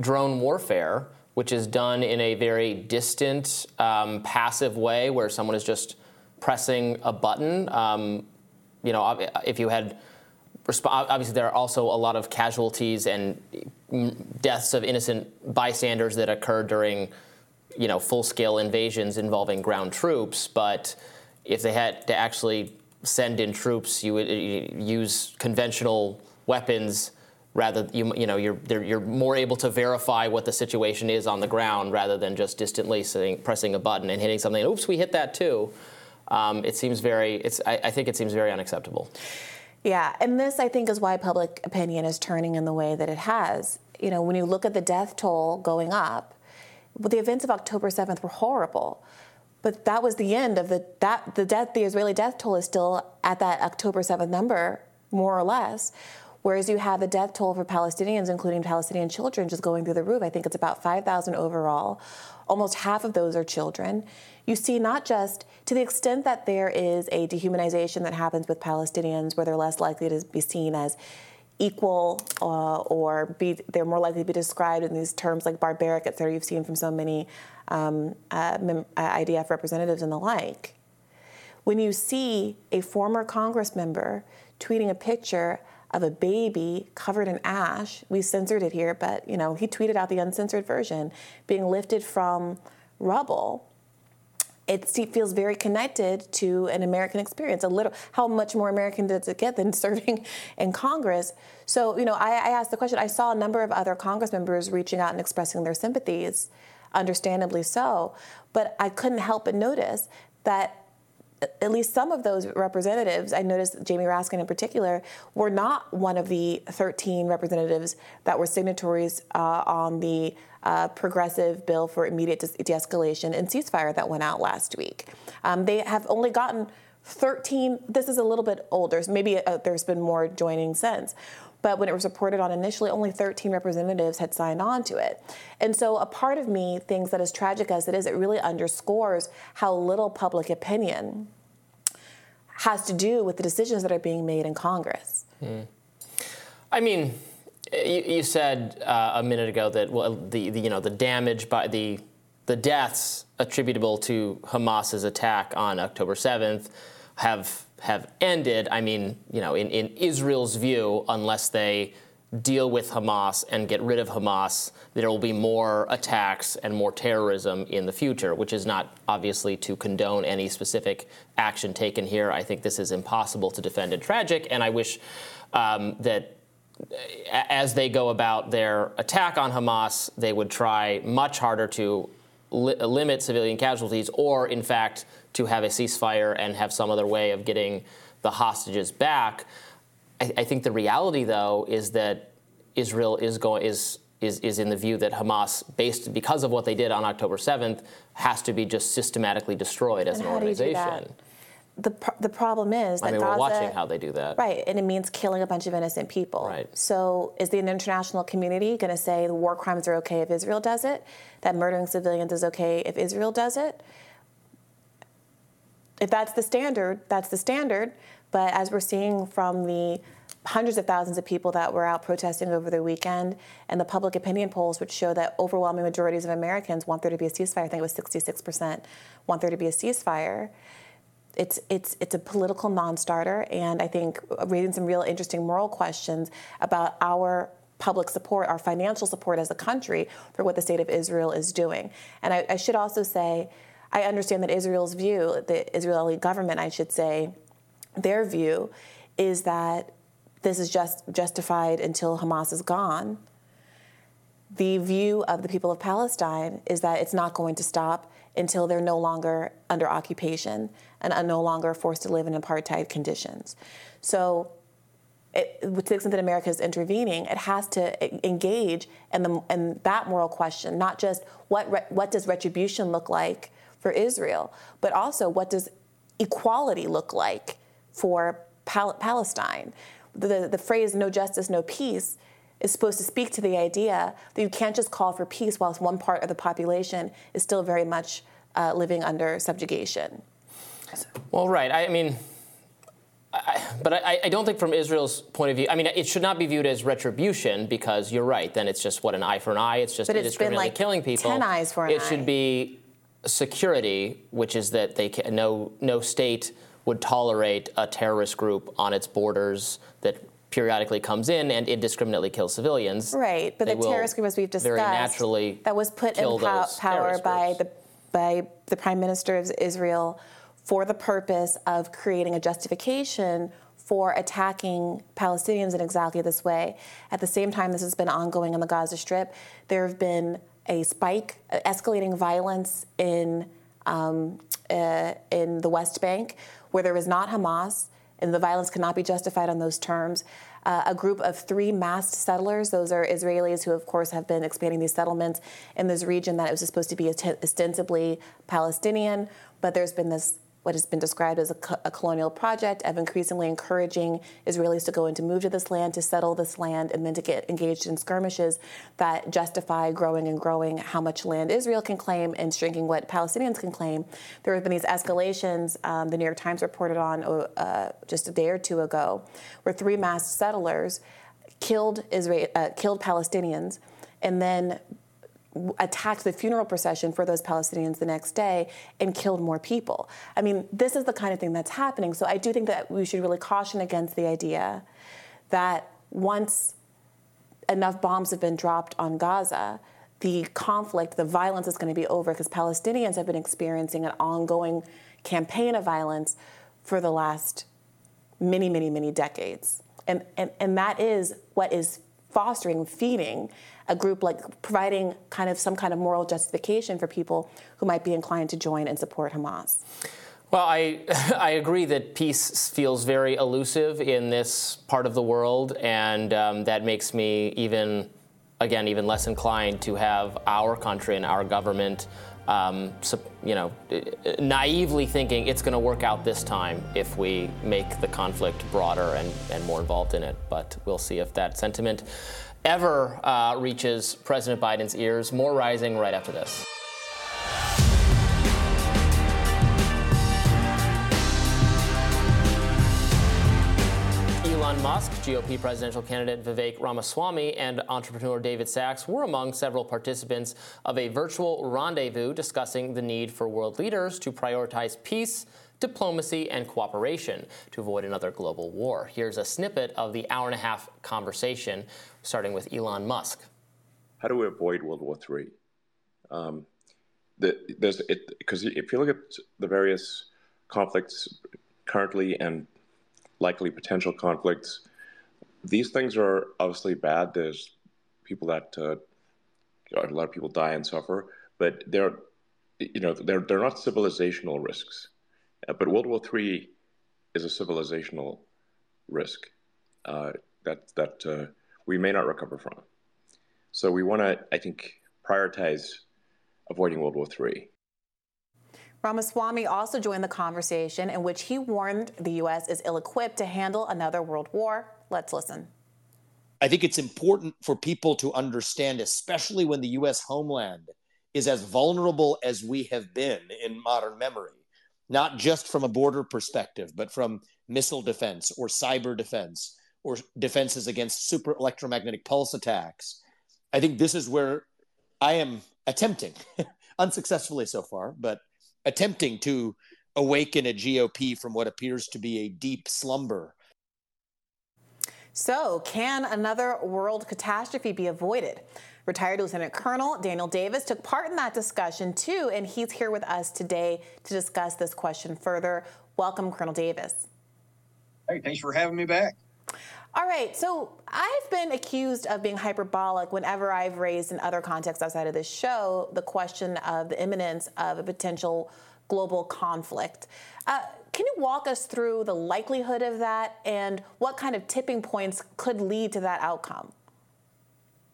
drone warfare, which is done in a very distant, um, passive way, where someone is just pressing a button. Um, you know, if you had obviously there are also a lot of casualties and deaths of innocent bystanders that occur during you know full-scale invasions involving ground troops but if they had to actually send in troops you would use conventional weapons rather you you know you're you're more able to verify what the situation is on the ground rather than just distantly sitting, pressing a button and hitting something oops we hit that too um, it seems very, it's, I, I think it seems very unacceptable. Yeah, and this I think is why public opinion is turning in the way that it has. You know, when you look at the death toll going up, well, the events of October 7th were horrible. But that was the end of the that the death the Israeli death toll is still at that October 7th number, more or less. Whereas you have the death toll for Palestinians, including Palestinian children, just going through the roof. I think it's about 5,000 overall. Almost half of those are children you see not just to the extent that there is a dehumanization that happens with Palestinians where they're less likely to be seen as equal uh, or be they're more likely to be described in these terms like barbaric, et cetera, you've seen from so many um, uh, IDF representatives and the like. When you see a former Congress member tweeting a picture of a baby covered in ash, we censored it here, but you know he tweeted out the uncensored version, being lifted from rubble it feels very connected to an American experience. A little, how much more American does it get than serving in Congress? So, you know, I, I asked the question. I saw a number of other Congress members reaching out and expressing their sympathies, understandably so. But I couldn't help but notice that at least some of those representatives, I noticed Jamie Raskin in particular, were not one of the 13 representatives that were signatories uh, on the uh, progressive bill for immediate de escalation and ceasefire that went out last week. Um, they have only gotten 13, this is a little bit older, so maybe uh, there's been more joining since. But when it was reported on initially, only 13 representatives had signed on to it. And so a part of me thinks that as tragic as it is, it really underscores how little public opinion has to do with the decisions that are being made in Congress. Mm. I mean, you, you said uh, a minute ago that well, the, the, you know the damage by the the deaths attributable to Hamas's attack on October 7th have have ended. I mean, you know, in, in Israel's view, unless they deal with Hamas and get rid of Hamas, there will be more attacks and more terrorism in the future, which is not obviously to condone any specific action taken here. I think this is impossible to defend and tragic, and I wish um, that as they go about their attack on Hamas, they would try much harder to li- limit civilian casualties, or in fact, to have a ceasefire and have some other way of getting the hostages back. I, I think the reality, though, is that Israel is going is is, is in the view that Hamas, based because of what they did on October 7th, has to be just systematically destroyed as And an how do you do organization. The, pr- the problem is that I mean, Gaza, we're watching how they do that. Right, and it means killing a bunch of innocent people. Right. So is the international community going to say the war crimes are okay if Israel does it? That murdering civilians is okay if Israel does it? If that's the standard, that's the standard. But as we're seeing from the hundreds of thousands of people that were out protesting over the weekend and the public opinion polls, which show that overwhelming majorities of Americans want there to be a ceasefire, I think it was 66% want there to be a ceasefire it's it's it's a political non-starter, and I think raising some real interesting moral questions about our public support, our financial support as a country for what the state of Israel is doing. And I, I should also say, I understand that Israel's view, the Israeli government, I should say, their view is that this is just justified until Hamas is gone. The view of the people of Palestine is that it's not going to stop until they're no longer under occupation and are no longer forced to live in apartheid conditions. So, it, to the extent that America is intervening, it has to engage in, the, in that moral question, not just what, re, what does retribution look like for Israel, but also what does equality look like for Pal- Palestine. The, the phrase no justice, no peace is supposed to speak to the idea that you can't just call for peace whilst one part of the population is still very much uh, living under subjugation. Well, right. I mean, I, but I, I, don't think from Israel's point of view, I mean, it should not be viewed as retribution because you're right. Then it's just what an eye for an eye. It's just but it's indiscriminately like killing people. Ten eyes for an it eye. should be security, which is that they can, no no state would tolerate a terrorist group on its borders that periodically comes in and indiscriminately kills civilians. Right, but They the terrorist group, as we've discussed, very naturally that was put in those power by groups. the by the prime minister of Israel for the purpose of creating a justification for attacking Palestinians in exactly this way. At the same time, this has been ongoing in the Gaza Strip. There have been a spike, uh, escalating violence in um, uh, in the West Bank, where there is not Hamas, and the violence cannot be justified on those terms. Uh, a group of three masked settlers. Those are Israelis who, of course, have been expanding these settlements in this region that it was supposed to be ostensibly Palestinian. But there's been this what has been described as a, co- a, colonial project of increasingly encouraging Israelis to go and to move to this land, to settle this land, and then to get engaged in skirmishes that justify growing and growing how much land Israel can claim and shrinking what Palestinians can claim. There have been these escalations, um, the New York Times reported on uh, just a day or two ago, where three masked settlers killed, Israel, uh, killed Palestinians and then attacked the funeral procession for those Palestinians the next day and killed more people. I mean, this is the kind of thing that's happening. So I do think that we should really caution against the idea that once enough bombs have been dropped on Gaza, the conflict, the violence is going to be over because Palestinians have been experiencing an ongoing campaign of violence for the last many, many, many decades. And, and, and that is what is fostering, feeding a group like providing kind of some kind of moral justification for people who might be inclined to join and support Hamas. Well, I, I agree that peace feels very elusive in this part of the world, and um, that makes me even, again, even less inclined to have our country and our government, um, you know, naively thinking it's going to work out this time if we make the conflict broader and, and more involved in it. But we'll see if that sentiment ever uh, reaches President Biden's ears. More rising right after this. Elon Musk, GOP presidential candidate Vivek Ramaswamy, and entrepreneur David Sacks were among several participants of a virtual rendezvous discussing the need for world leaders to prioritize peace, diplomacy, and cooperation to avoid another global war. Here's a snippet of the hour and a half conversation, starting with Elon Musk. How do we avoid World War III? Um, the, there's because if you look at the various conflicts currently and likely potential conflicts, these things are obviously bad. There's people that uh, a lot of people die and suffer, but they're you know they're they're not civilizational risks. Uh, but World War III is a civilizational risk uh, that that uh, we may not recover from. So we want to, I think, prioritize avoiding World War III. Ramaswamy also joined the conversation in which he warned the U.S. is ill equipped to handle another world war. Let's listen. I think it's important for people to understand, especially when the U.S. homeland is as vulnerable as we have been in modern memory, not just from a border perspective, but from missile defense or cyber defense or defenses against super electromagnetic pulse attacks. I think this is where I am attempting, unsuccessfully so far, but attempting to awaken a GOP from what appears to be a deep slumber. So, can another world catastrophe be avoided? Retired Lieutenant Colonel Daniel Davis took part in that discussion too, and he's here with us today to discuss this question further. Welcome, Colonel Davis. Hey, thanks for having me back. All right, so I've been accused of being hyperbolic whenever I've raised in other contexts outside of this show the question of the imminence of a potential global conflict. Uh, can you walk us through the likelihood of that and what kind of tipping points could lead to that outcome?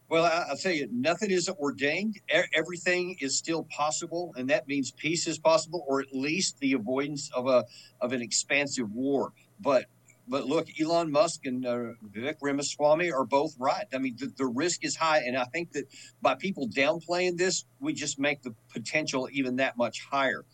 Well, I'll tell you, nothing is ordained. Everything is still possible, and that means peace is possible, or at least the avoidance of a of an expansive war. But but look, Elon Musk and uh, Vivek Ramaswamy are both right. I mean, the, the, risk is high, and I think that by people downplaying this, we just make the potential even that much higher.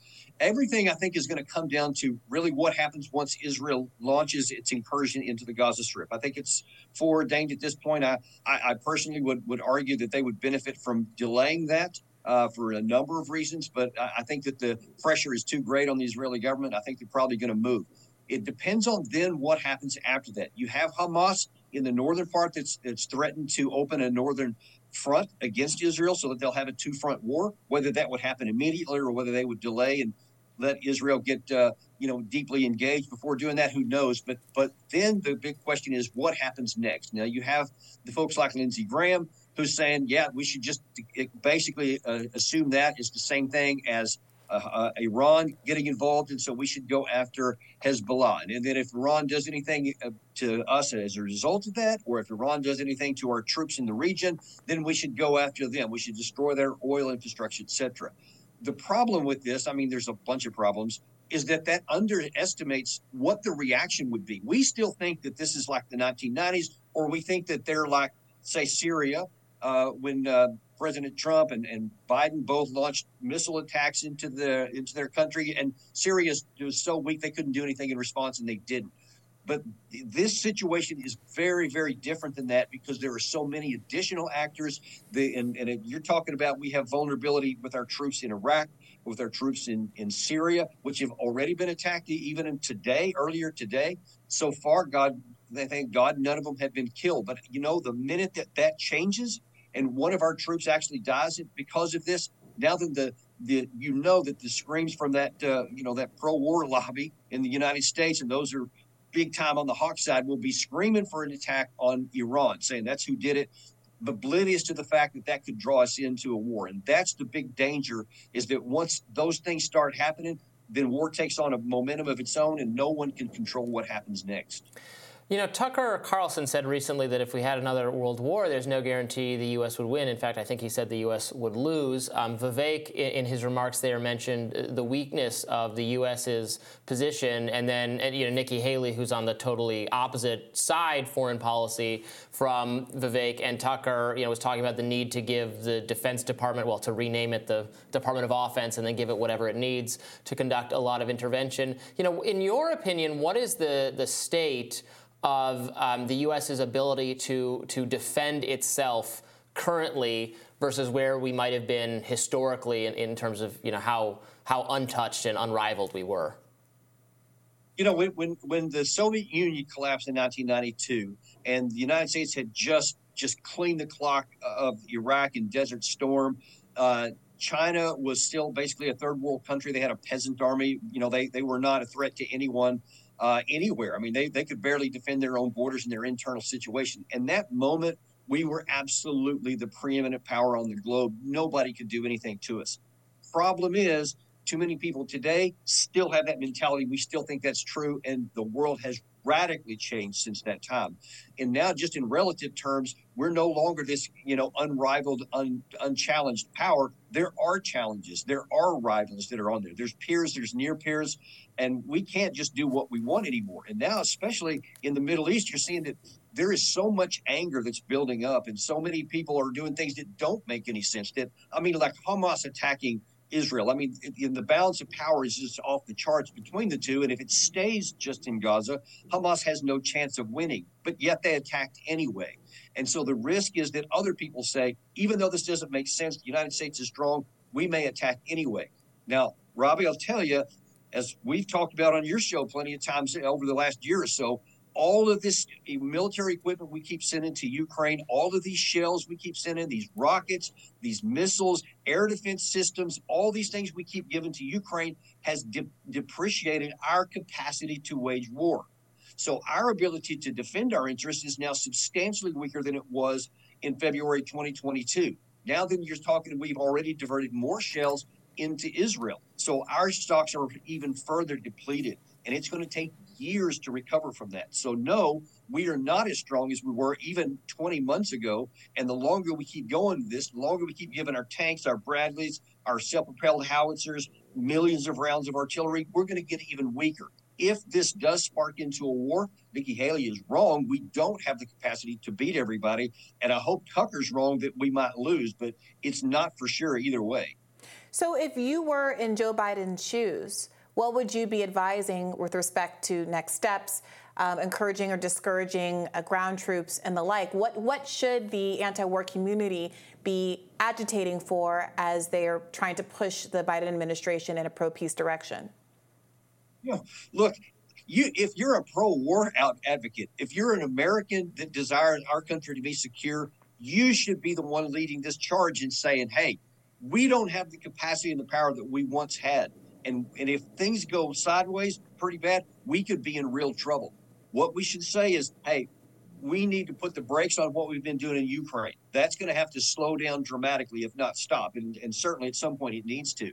Everything I think is going to come down to really what happens once Israel launches its incursion into the Gaza Strip. I think it's foreordained at this point. I, I, I personally would, would argue that they would benefit from delaying that. Uh, for a number of reasons, but I, I think that the pressure is too great on the Israeli government. I think they're probably going to move. It depends on then what happens after that. You have Hamas in the northern part that's that's threatened to open a northern front against Israel so that they'll have a two front war. Whether that would happen immediately or whether they would delay and let Israel get uh, you know deeply engaged before doing that, who knows? But but then the big question is what happens next. Now you have the folks like Lindsey Graham who's saying, yeah, we should just basically uh, assume that is the same thing as uh, uh, Iran getting involved, and so we should go after Hezbollah. And then if Iran does anything uh, to us as a result of that, or if Iran does anything to our troops in the region, then we should go after them. We should destroy their oil infrastructure, etc. The problem with this, I mean, there's a bunch of problems, is that that underestimates what the reaction would be. We still think that this is like the 1990s, or we think that they're like, say, Syria, uh, when uh, President Trump and, and Biden both launched missile attacks into the into their country, and Syria was so weak they couldn't do anything in response, and they didn't. But this situation is very, very different than that because there are so many additional actors. The, and, and you're talking about we have vulnerability with our troops in Iraq, with our troops in, in Syria, which have already been attacked even today, earlier today. So far, God, they thank God, none of them have been killed. But you know, the minute that that changes, and one of our troops actually dies because of this, now that the the you know that the screams from that uh, you know that pro-war lobby in the United States and those are big time on the Hawk side will be screaming for an attack on Iran, saying that's who did it, oblivious to the fact that that could draw us into a war. And that's the big danger is that once those things start happening, then war takes on a momentum of its own, and no one can control what happens next. You know, Tucker Carlson said recently that if we had another world war, there's no guarantee the U.S. would win. In fact, I think he said the U.S. would lose. Um, Vivek, in his remarks there, mentioned the weakness of the U.S.'s position, and then you know Nikki Haley, who's on the totally opposite side foreign policy from Vivek and Tucker, you know, was talking about the need to give the Defense Department, well, to rename it the Department of Offense, and then give it whatever it needs to conduct a lot of intervention. You know, in your opinion, what is the the state of um, the U.S.'s ability to to defend itself currently versus where we might have been historically in, in terms of you know how how untouched and unrivaled we were. You know, when, when when the Soviet Union collapsed in 1992, and the United States had just just cleaned the clock of Iraq and Desert Storm, uh, China was still basically a third world country. They had a peasant army. You know, they they were not a threat to anyone uh, anywhere. I mean, they they could barely defend their own borders and their internal situation. And that moment, we were absolutely the preeminent power on the globe. Nobody could do anything to us. Problem is, too many people today still have that mentality. We still think that's true, and the world has radically changed since that time. And now, just in relative terms, we're no longer this, you know, unrivaled, un, unchallenged power. There are challenges. There are rivals that are on there. There's peers. There's near peers, and we can't just do what we want anymore. And now, especially in the Middle East, you're seeing that there is so much anger that's building up, and so many people are doing things that don't make any sense. That I mean, like Hamas attacking Israel. I mean, in the balance of power is just off the charts between the two. And if it stays just in Gaza, Hamas has no chance of winning. But yet they attacked anyway. And so the risk is that other people say, even though this doesn't make sense, the United States is strong, we may attack anyway. Now, Robbie, I'll tell you, as we've talked about on your show plenty of times over the last year or so, all of this military equipment we keep sending to Ukraine, all of these shells we keep sending, these rockets, these missiles, air defense systems, all these things we keep giving to Ukraine has de- depreciated our capacity to wage war. So our ability to defend our interests is now substantially weaker than it was in February 2022. Now then you're talking we've already diverted more shells into Israel. So our stocks are even further depleted and it's going to take years to recover from that. So, no, we are not as strong as we were even 20 months ago. And the longer we keep going this, the longer we keep giving our tanks, our Bradleys, our self propelled howitzers, millions of rounds of artillery, we're going to get even weaker. If this does spark into a war, Nikki Haley is wrong. We don't have the capacity to beat everybody. And I hope Tucker's wrong that we might lose, but it's not for sure either way. So, if you were in Joe Biden's shoes, what would you be advising with respect to next steps, um, encouraging or discouraging uh, ground troops and the like? What what should the anti-war community be agitating for as they are trying to push the Biden administration in a pro-peace direction? Yeah, look, you if you're a pro-war out advocate, if you're an American that desires our country to be secure, you should be the one leading this charge and saying, "Hey, we don't have the capacity and the power that we once had." And, and if things go sideways pretty bad, we could be in real trouble. What we should say is, hey, we need to put the brakes on what we've been doing in Ukraine. That's going to have to slow down dramatically, if not stop. And, and certainly at some point it needs to.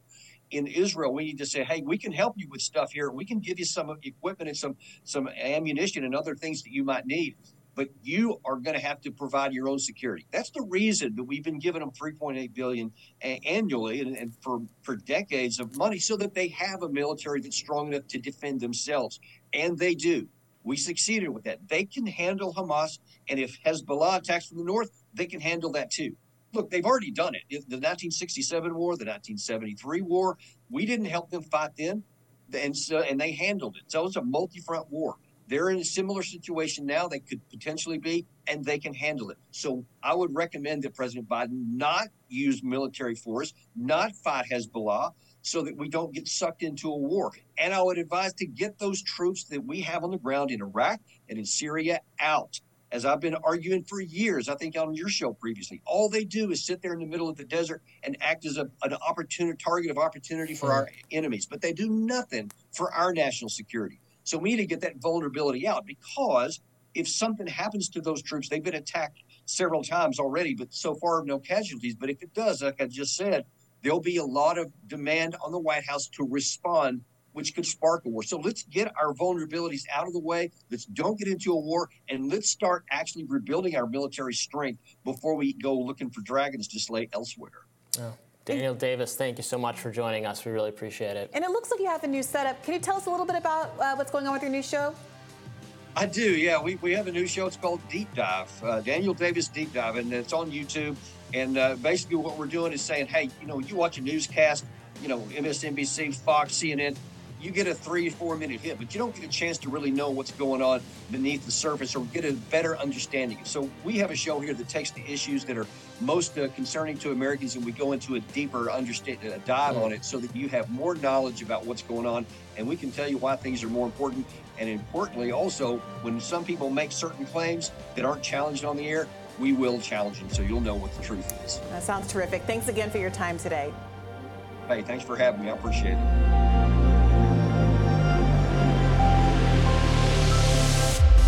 In Israel, we need to say, hey, we can help you with stuff here. We can give you some equipment and some some ammunition and other things that you might need but you are going to have to provide your own security. That's the reason that we've been giving them 3.8 billion annually and, and, for for decades of money, so that they have a military that's strong enough to defend themselves, and they do. We succeeded with that. They can handle Hamas, and if Hezbollah attacks from the north, they can handle that too. Look, they've already done it. The 1967 war, the 1973 war, we didn't help them fight then, and so and they handled it. So it's a multi-front war. They're in a similar situation now. They could potentially be, and they can handle it. So I would recommend that President Biden not use military force, not fight Hezbollah, so that we don't get sucked into a war. And I would advise to get those troops that we have on the ground in Iraq and in Syria out. As I've been arguing for years, I think on your show previously, all they do is sit there in the middle of the desert and act as a, an opportunity target of opportunity for our enemies, but they do nothing for our national security. So we need to get that vulnerability out because if something happens to those troops, they've been attacked several times already, but so far no casualties. But if it does, like I just said, there'll be a lot of demand on the White House to respond, which could spark a war. So let's get our vulnerabilities out of the way. Let's don't get into a war, and let's start actually rebuilding our military strength before we go looking for dragons to slay elsewhere. Oh. Daniel Davis, thank you so much for joining us. We really appreciate it. And it looks like you have a new setup. Can you tell us a little bit about uh, what's going on with your new show? I do, yeah. We, we have a new show. It's called Deep Dive, uh, Daniel Davis Deep Dive, and it's on YouTube. And uh, basically, what we're doing is saying, hey, you know, you watch a newscast, you know, MSNBC, Fox, CNN, you get a three, four minute hit, but you don't get a chance to really know what's going on beneath the surface or get a better understanding. So we have a show here that takes the issues that are most uh, concerning to Americans and we go into a deeper understand, a dive on it so that you have more knowledge about what's going on and we can tell you why things are more important. And importantly, also, when some people make certain claims that aren't challenged on the air, we will challenge them so you'll know what the truth is. That sounds terrific. Thanks again for your time today. Hey, thanks for having me. I appreciate it.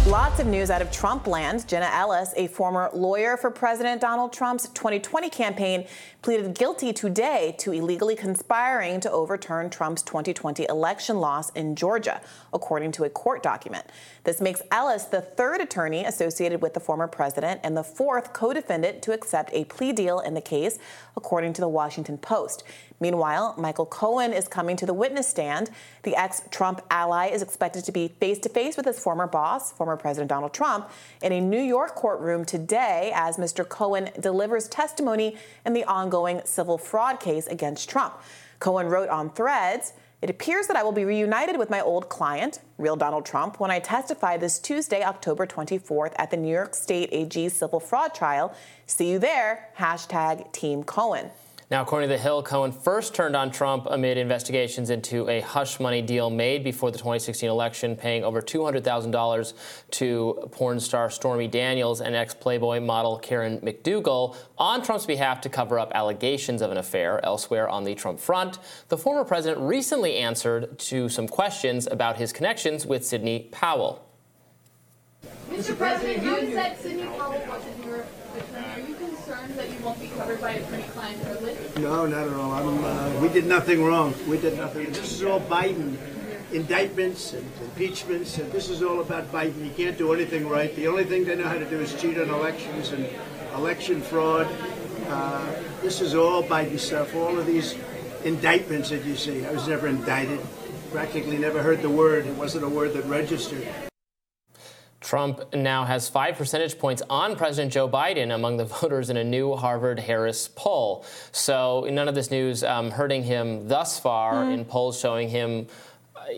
Lots of news out of Trump land. Jenna Ellis, a former lawyer for President Donald Trump's 2020 campaign, pleaded guilty today to illegally conspiring to overturn Trump's 2020 election loss in Georgia, according to a court document. This makes Ellis the third attorney associated with the former president and the fourth co defendant to accept a plea deal in the case, according to the Washington Post. Meanwhile, Michael Cohen is coming to the witness stand. The ex Trump ally is expected to be face to face with his former boss, former President Donald Trump, in a New York courtroom today as Mr. Cohen delivers testimony in the ongoing civil fraud case against Trump. Cohen wrote on threads, it appears that I will be reunited with my old client, real Donald Trump, when I testify this Tuesday, October 24th, at the New York State AG civil fraud trial. See you there. Hashtag Team Cohen. Now, according to The Hill, Cohen first turned on Trump amid investigations into a hush money deal made before the 2016 election, paying over $200,000 to porn star Stormy Daniels and ex Playboy model Karen McDougal on Trump's behalf to cover up allegations of an affair elsewhere on the Trump front. The former president recently answered to some questions about his connections with Sidney Powell. Mr. President, you said Sidney Powell wasn't your attorney. Are you concerned that you won't be covered by attorney-client privilege? No, not at all. Uh, we did nothing wrong. We did nothing. This is all Biden indictments and impeachments, and this is all about Biden. He can't do anything right. The only thing they know how to do is cheat on elections and election fraud. Uh, this is all Biden stuff. All of these indictments that you see. I was never indicted. Practically never heard the word. It wasn't a word that registered. Trump now has five percentage points on President Joe Biden among the voters in a new Harvard Harris poll. So none of this news um, hurting him thus far mm. in polls showing him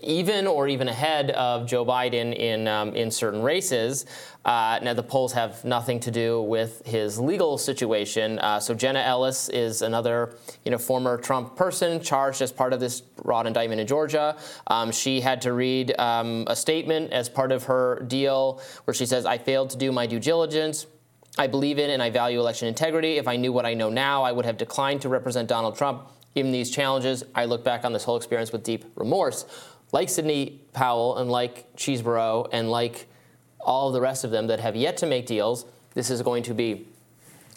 even or even ahead of Joe Biden in um, in certain races. Uh, now the polls have nothing to do with his legal situation. Uh, so Jenna Ellis is another you know former Trump person charged as part of this broad indictment in Georgia. Um, she had to read um, a statement as part of her deal where she says, "I failed to do my due diligence." I believe in and I value election integrity. If I knew what I know now, I would have declined to represent Donald Trump. Given these challenges, I look back on this whole experience with deep remorse like Sidney Powell and like Chesebro and like all the rest of them that have yet to make deals, this is going to be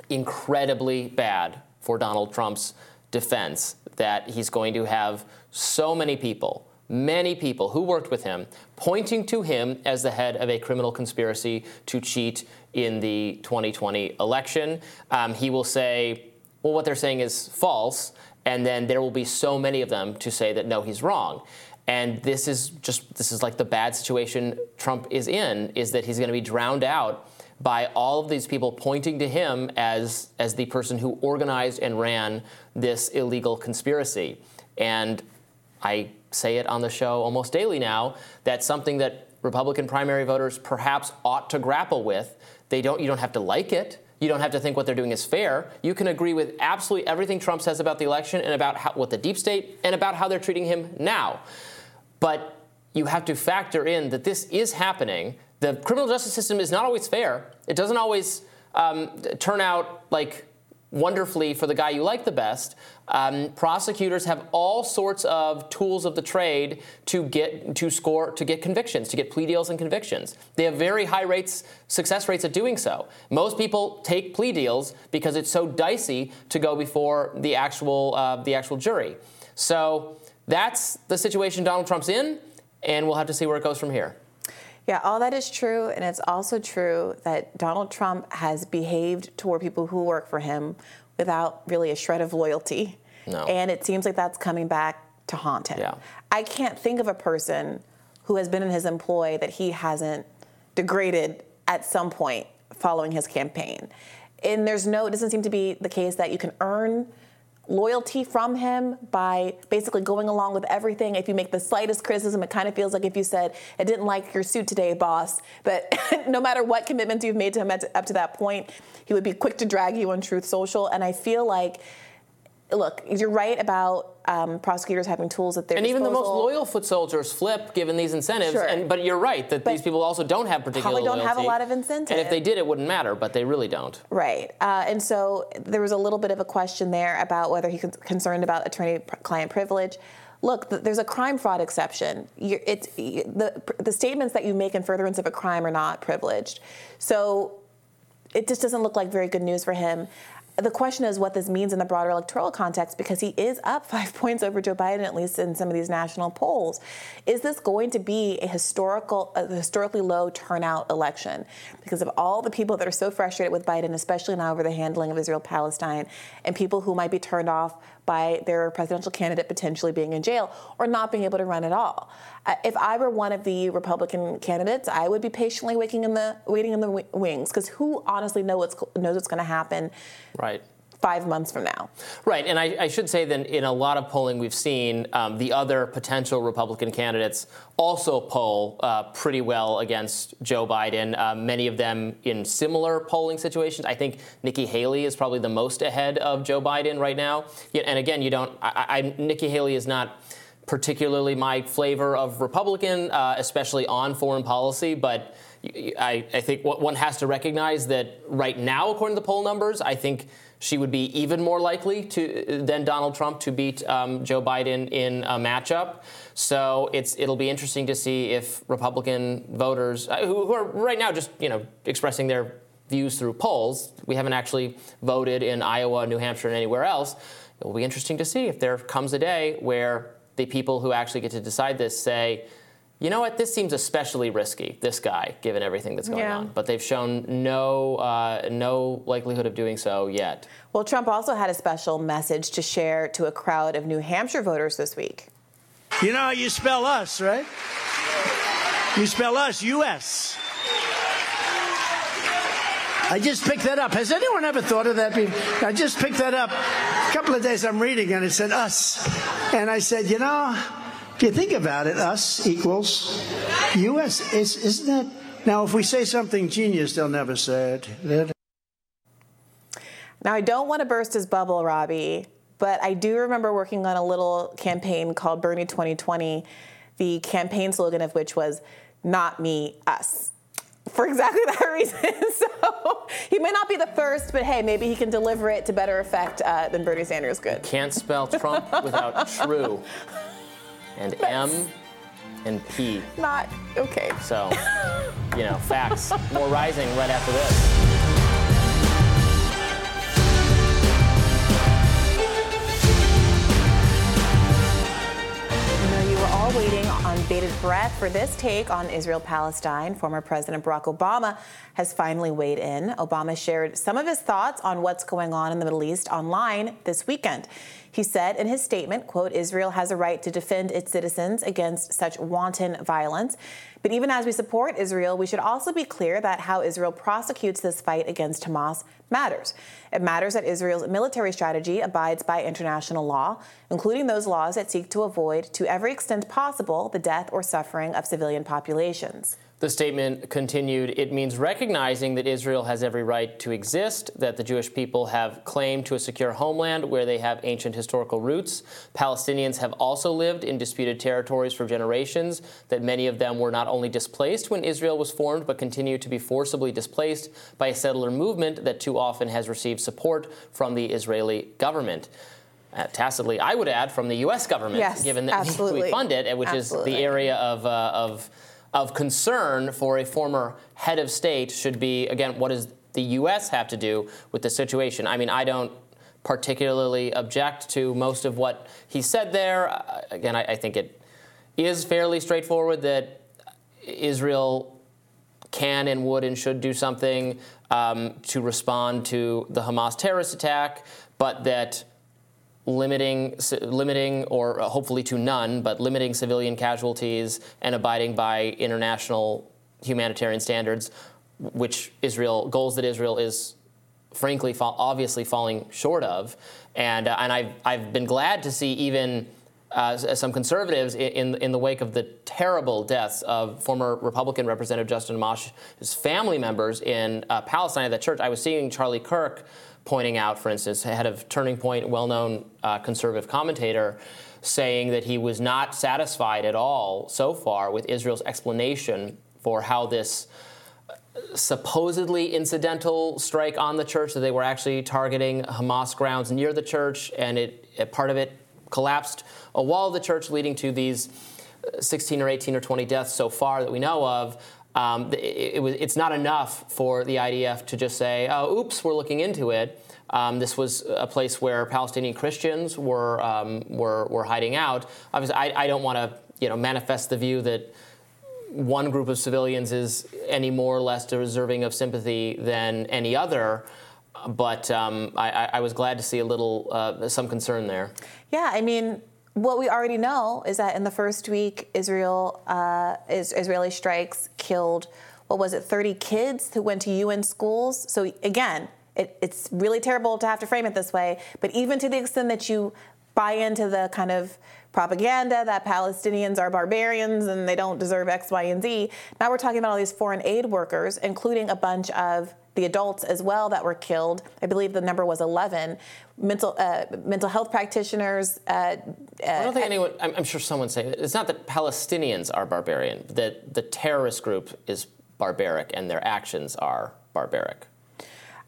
incredibly bad for Donald Trump's defense. That he's going to have so many people, many people who worked with him, pointing to him as the head of a criminal conspiracy to cheat in the 2020 election. Um, he will say, well, what they're saying is false, and then there will be so many of them to say that no, he's wrong. And this is just this is like the bad situation Trump is in is that he's going to be drowned out by all of these people pointing to him as as the person who organized and ran this illegal conspiracy. And I say it on the show almost daily now. That's something that Republican primary voters perhaps ought to grapple with. They don't you don't have to like it. You don't have to think what they're doing is fair. You can agree with absolutely everything Trump says about the election and about how, what the deep state and about how they're treating him now. But you have to factor in that this is happening. The criminal justice system is not always fair. It doesn't always um, turn out like wonderfully for the guy you like the best. Um, prosecutors have all sorts of tools of the trade to get to score to get convictions, to get plea deals and convictions. They have very high rates, success rates at doing so. Most people take plea deals because it's so dicey to go before the actual uh, the actual jury. So that's the situation Donald Trump's in, and we'll have to see where it goes from here. Yeah, all that is true. And it's also true that Donald Trump has behaved toward people who work for him without really a shred of loyalty. No. And it seems like that's coming back to haunt him. Yeah. I can't think of a person who has been in his employ that he hasn't degraded at some point following his campaign. And there's no, it doesn't seem to be the case that you can earn loyalty from him by basically going along with everything. If you make the slightest criticism, it kind of feels like if you said, I didn't like your suit today, boss, but no matter what commitments you've made to him up to that point, he would be quick to drag you on Truth Social. And I feel like look, you're right about um, prosecutors having tools at their and disposal. even the most loyal foot soldiers flip given these incentives. Sure. And, but you're right that But these people also don't have particular probably don't have a lot of incentive. And if they did, it wouldn't matter. But they really don't. Right. Uh, and so there was a little bit of a question there about whether he's concerned about attorney-client privilege. Look, there's a crime fraud exception. You're, it's, the, the statements that you make in furtherance of a crime are not privileged. So it just doesn't look like very good news for him. The question is what this means in the broader electoral context because he is up five points over Joe Biden, at least in some of these national polls. Is this going to be a historical, a historically low turnout election because of all the people that are so frustrated with Biden, especially now over the handling of Israel Palestine, and people who might be turned off by their presidential candidate potentially being in jail or not being able to run at all. Uh, if I were one of the Republican candidates, I would be patiently waiting in the waiting in the wi- wings because who honestly know what's knows what's going to happen Right. Five months from now. Right, and I, I should say that in a lot of polling we've seen, um, the other potential Republican candidates also poll uh, pretty well against Joe Biden. Uh, many of them in similar polling situations. I think Nikki Haley is probably the most ahead of Joe Biden right now. And again, you don't. I, I, Nikki Haley is not particularly my flavor of Republican, uh, especially on foreign policy, but. I, I think one has to recognize that right now, according to the poll numbers, I think she would be even more likely to than Donald Trump to beat um, Joe Biden in a matchup. So it's it'll be interesting to see if Republican voters uh, who, who are right now just you know expressing their views through polls. We haven't actually voted in Iowa, New Hampshire, and anywhere else. It will be interesting to see if there comes a day where the people who actually get to decide this say you know what? This seems especially risky. This guy, given everything that's going Yeah. on, but they've shown no uh, no likelihood of doing so yet. Well, Trump also had a special message to share to a crowd of New Hampshire voters this week. You know how you spell us, right? You spell us, U.S. I just picked that up. Has anyone ever thought of that? be- I just picked that up. A couple of days I'm reading and it said us. And I said, you know, if you think about it, us equals U.S. Is, isn't that? Now, if we say something genius, they'll never say it. Now, I don't want to burst his bubble, Robbie, but I do remember working on a little campaign called Bernie 2020, the campaign slogan of which was "Not me, us." For exactly that reason. so he may not be the first, but hey, maybe he can deliver it to better effect uh, than Bernie Sanders could. Can't spell Trump without true, and M, and P. Not okay. So, you know, facts. More rising right after this. I know you were all waiting on bated breath for this take on Israel Palestine. Former President Barack Obama has finally weighed in. Obama shared some of his thoughts on what's going on in the Middle East online this weekend. He said in his statement, quote, Israel has a right to defend its citizens against such wanton violence. But even as we support Israel, we should also be clear that how Israel prosecutes this fight against Hamas matters. It matters that Israel's military strategy abides by international law, including those laws that seek to avoid, to every extent possible, the death or suffering of civilian populations. The statement continued It means recognizing that Israel has every right to exist, that the Jewish people have claim to a secure homeland where they have ancient historical roots. Palestinians have also lived in disputed territories for generations, that many of them were not only displaced when Israel was formed, but continue to be forcibly displaced by a settler movement that too often has received support from the Israeli government. Uh, tacitly, I would add from the U.S. government, Yes, given that absolutely. we fund it, which is the area of, uh, of, of concern for a former head of state should be, again, what does the U.S. have to do with the situation? I mean, I don't particularly object to most of what he said there. Uh, again, I, I think it is fairly straightforward that Israel can and would and should do something um, to respond to the Hamas terrorist attack, but that limiting, limiting, or hopefully to none, but limiting civilian casualties and abiding by international humanitarian standards, which Israel goals that Israel is frankly, fa- obviously falling short of. And, uh, and I've, I've been glad to see even uh, some conservatives in, in the wake of the terrible deaths of former Republican Representative Justin Amash's family members in uh, Palestine at that church. I was seeing Charlie Kirk pointing out, for instance, head of Turning Point, well known uh, conservative commentator, saying that he was not satisfied at all so far with Israel's explanation for how this supposedly incidental strike on the church that they were actually targeting Hamas grounds near the church, and it, part of it collapsed a wall of the church, leading to these 16 or 18 or 20 deaths so far that we know of. Um, it, it it's not enough for the IDF to just say, "Oh, oops, we're looking into it." Um, this was a place where Palestinian Christians were um, were, were hiding out. Obviously, I, I don't want to you know manifest the view that one group of civilians is any more or less deserving of sympathy than any other. But um, I, I, was glad to see a little uh, some concern there. Yeah, I mean, what we already know is that in the first week, Israel uh, is, Israeli strikes killed what was it, 30 kids who went to UN schools. So again, it, it's really terrible to have to frame it this way. But even to the extent that you buy into the kind of propaganda that Palestinians are barbarians and they don't deserve X, Y, and Z. Now we're talking about all these foreign aid workers, including a bunch of the adults as well that were killed. I believe the number was 11. Mental uh, mental health practitioners. Uh, uh, I don't think anyone. I'm, I'm sure someone saying it's not that Palestinians are barbarian. That the terrorist group is barbaric and their actions are barbaric.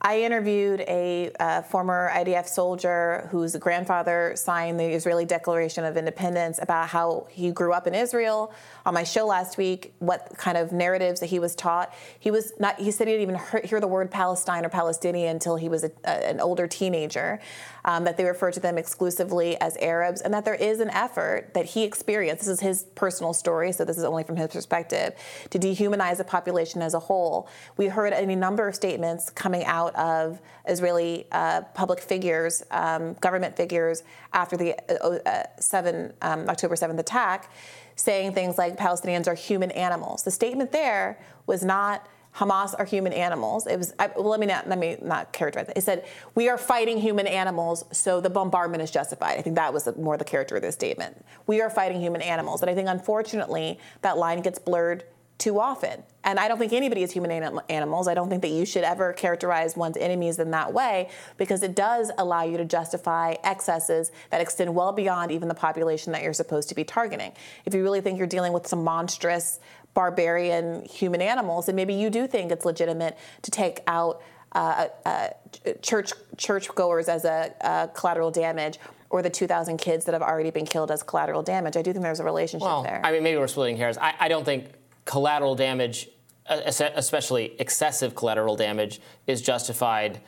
I interviewed a former IDF soldier whose grandfather signed the Israeli Declaration of Independence about how he grew up in Israel. On my show last week, what kind of narratives that he was taught. He was not. He said he didn't even hear the word Palestine or Palestinian until he was a, a, an older teenager um, that they refer to them exclusively as Arabs, and that there is an effort that he experienced. This is his personal story, so this is only from his perspective, to dehumanize the population as a whole. We heard any number of statements coming out of Israeli uh, public figures, um, government figures, after the uh, uh, 7, um, October 7th attack, saying things like Palestinians are human animals. The statement there was not Hamas are human animals. It was I, well, let me not let me not characterize it. It said we are fighting human animals, so the bombardment is justified. I think that was more the character of this statement. We are fighting human animals, and I think unfortunately that line gets blurred too often. And I don't think anybody is human anim- animals. I don't think that you should ever characterize one's enemies in that way because it does allow you to justify excesses that extend well beyond even the population that you're supposed to be targeting. If you really think you're dealing with some monstrous barbarian human animals, and maybe you do think it's legitimate to take out uh, uh, church churchgoers as a collateral damage, or the 2,000 kids that have already been killed as collateral damage. I do think there's a relationship well, there. I mean, maybe we're splitting hairs. I, I don't think collateral damage, especially excessive collateral damage, is justified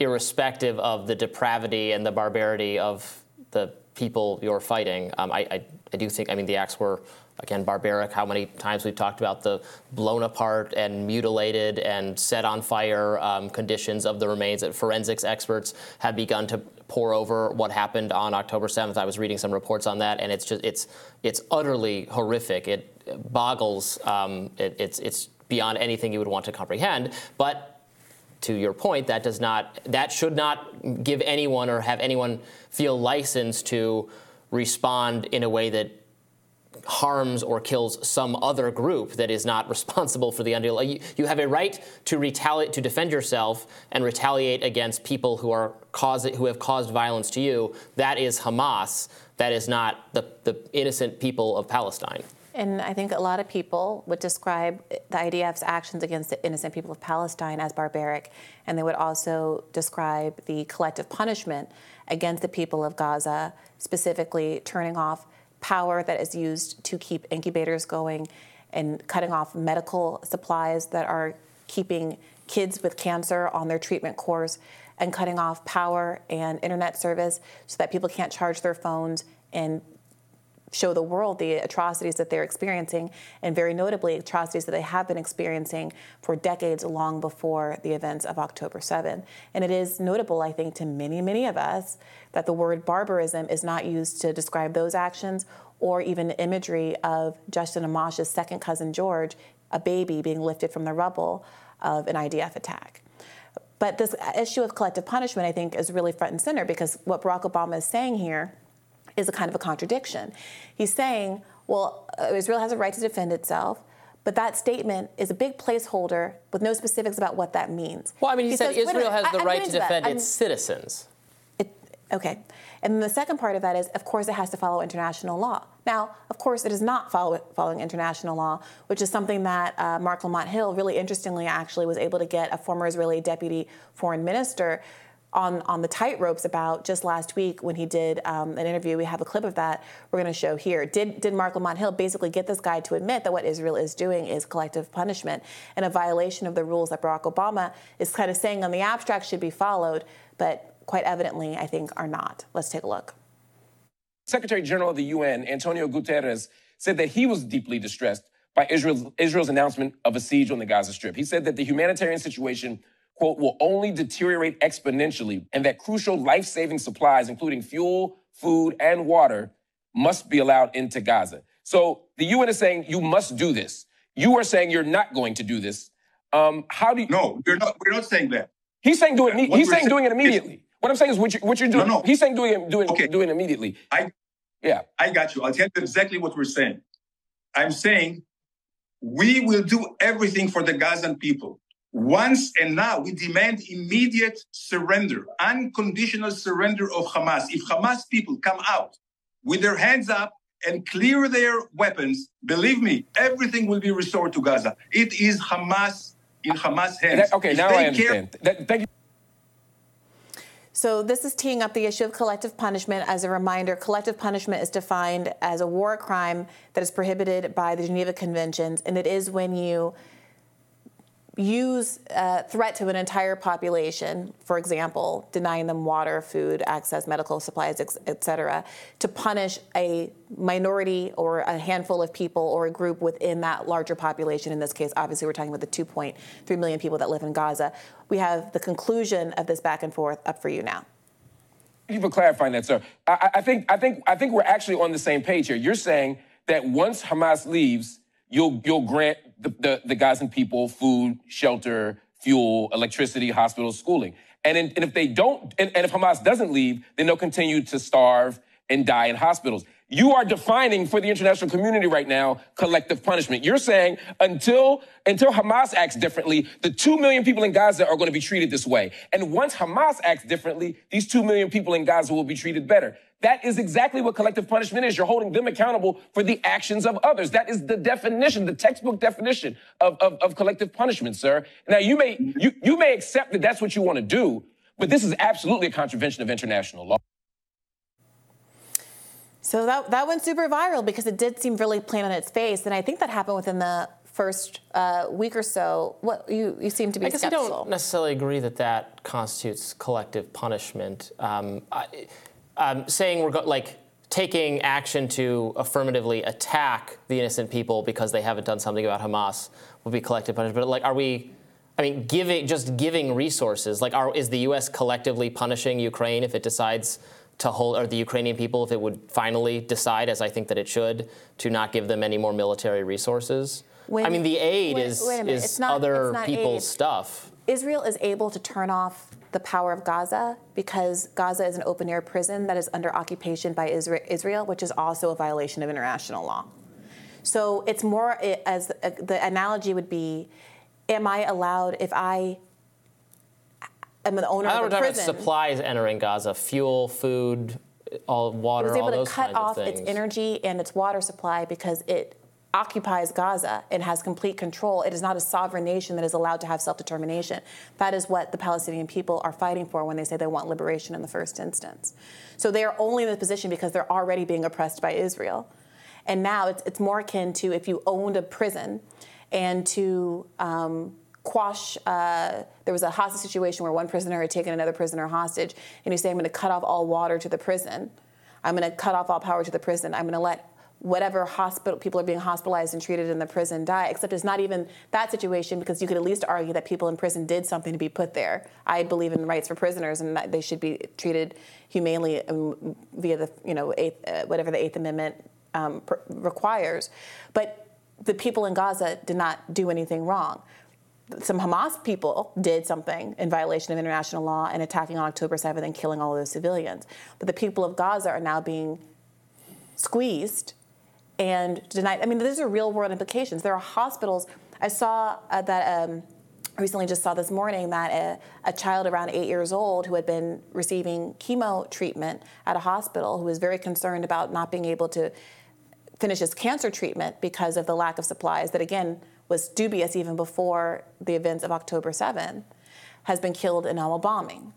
irrespective of the depravity and the barbarity of the people you're fighting. Um, I, I, I do think, I mean, the acts were again barbaric how many times we've talked about the blown apart and mutilated and set on fire um, conditions of the remains that forensics experts have begun to pour over what happened on October 7th. I was reading some reports on that, and it's just it's it's utterly horrific. It boggles. Um, it, it's it's beyond anything you would want to comprehend. But to your point, that does not that should not give anyone or have anyone feel licensed to respond in a way that harms or kills some other group that is not responsible for the underlying. You, you have a right to retaliate, to defend yourself and retaliate against people who are cause, who have caused violence to you. That is Hamas. That is not the, the innocent people of Palestine. And I think a lot of people would describe the IDF's actions against the innocent people of Palestine as barbaric, and they would also describe the collective punishment against the people of Gaza, specifically turning off power that is used to keep incubators going and cutting off medical supplies that are keeping kids with cancer on their treatment course and cutting off power and internet service so that people can't charge their phones and show the world the atrocities that they're experiencing, and very notably, atrocities that they have been experiencing for decades long before the events of October 7. And it is notable, I think, to many, many of us that the word barbarism is not used to describe those actions or even imagery of Justin Amash's second cousin George, a baby being lifted from the rubble of an IDF attack. But this issue of collective punishment, I think, is really front and center because what Barack Obama is saying here is a kind of a contradiction. He's saying, well, uh, Israel has a right to defend itself. But that statement is a big placeholder with no specifics about what that means. Well, I mean, he, he said says, Israel has the I, right to defend its citizens. It, okay. And the second part of that is, of course, it has to follow international law. Now, of course, it is not follow, following international law, which is something that uh, Marc Lamont Hill, really interestingly, actually was able to get a former Israeli deputy foreign minister on, on the tight ropes about just last week when he did um, an interview. We have a clip of that we're going to show here. Did, did Marc Lamont Hill basically get this guy to admit that what Israel is doing is collective punishment and a violation of the rules that Barack Obama is kind of saying on the abstract should be followed, but quite evidently, I think, are not. Let's take a look. Secretary General of the UN, Antonio Guterres, said that he was deeply distressed by Israel's, Israel's announcement of a siege on the Gaza Strip. He said that the humanitarian situation quote, will only deteriorate exponentially, and that crucial life saving supplies, including fuel, food, and water, must be allowed into Gaza. So the UN is saying you must do this. You are saying you're not going to do this. Um, how do you? No, we're not. We're not saying that. He's saying do it. he's saying doing it immediately. What I'm saying is what you're, what you're doing. No, no. He's saying doing it, doing, okay. doing immediately. I, yeah, I got you. I'll tell you exactly what we're saying. I'm saying we will do everything for the Gazan people. Once and now, we demand immediate surrender, unconditional surrender of Hamas. If Hamas people come out with their hands up and clear their weapons, believe me, everything will be restored to Gaza. It is Hamas in Hamas hands. That, okay, if now I understand. Care- that, thank you. So this is teeing up the issue of collective punishment. As a reminder, collective punishment is defined as a war crime that is prohibited by the Geneva Conventions, and it is when you use a threat to an entire population, for example, denying them water, food, access, medical supplies, et cetera, to punish a minority or a handful of people or a group within that larger population. In this case, obviously, we're talking about the 2.3 million people that live in Gaza. We have the conclusion of this back and forth up for you now. Thank you for clarifying that, sir. I, I think I think I think we're actually on the same page here. You're saying that once Hamas leaves, you'll you'll grant the, the, the Gazan people food, shelter, fuel, electricity, hospitals, schooling. And, in, and if they don't, and, and if Hamas doesn't leave, then they'll continue to starve and die in hospitals. You are defining for the international community right now collective punishment. You're saying until until Hamas acts differently, the 2 million people in Gaza are going to be treated this way. And once Hamas acts differently, these 2 million people in Gaza will be treated better. That is exactly what collective punishment is. You're holding them accountable for the actions of others. That is the definition, the textbook definition of, of, of collective punishment, sir. Now, you may, you, you may accept that that's what you want to do, but this is absolutely a contravention of international law. So that, that went super viral because it did seem really plain on its face. And I think that happened within the first uh, week or so. What you, you seem to be I guess skeptical. I don't necessarily agree that that constitutes collective punishment. Um, I, um, saying we're go- like taking action to affirmatively attack the innocent people because they haven't done something about Hamas would be collective punishment. But like, are we? I mean, giving just giving resources. Like, are, is the U.S. collectively punishing Ukraine if it decides to hold, or the Ukrainian people if it would finally decide, as I think that it should, to not give them any more military resources? When, I mean, the aid wait, is wait is not, other people's aid. stuff. Israel is able to turn off the power of Gaza because Gaza is an open air prison that is under occupation by Israel, which is also a violation of international law. So it's more eh, as eh, the analogy would be am I allowed if I eh, am the owner I of a prison? About supplies entering Gaza, fuel, food, all water, all those kinds of things. It was able to cut off its energy and its water supply because it occupies Gaza and has complete control. It is not a sovereign nation that is allowed to have self determination. That is what the Palestinian people are fighting for when they say they want liberation in the first instance. So they are only in this position because they're already being oppressed by Israel. And now it's, it's more akin to if you owned a prison and to um, quash. Uh, there was a hostage situation where one prisoner had taken another prisoner hostage, and you say, I'm going to cut off all water to the prison. I'm going to cut off all power to the prison. I'm going to let whatever hospital people are being hospitalized and treated in the prison die except it's not even that situation because you could at least argue that people in prison did something to be put there. I believe in rights for prisoners and that they should be treated humanely um, via the you know eighth, uh, whatever the eighth amendment um, pr- requires. But the people in gaza did not do anything wrong. Some Hamas people did something in violation of international law and attacking on October 7th and killing all those civilians. But the people of Gaza are now being squeezed and denied. I mean, these are real world implications. There are hospitals. I saw uh, that. Um, recently just saw this morning that a, a, child around eight years old who had been receiving chemo treatment at a hospital who was very concerned about not being able to finish his cancer treatment because of the lack of supplies that again was dubious even before the events of october 7 has been killed in a bombing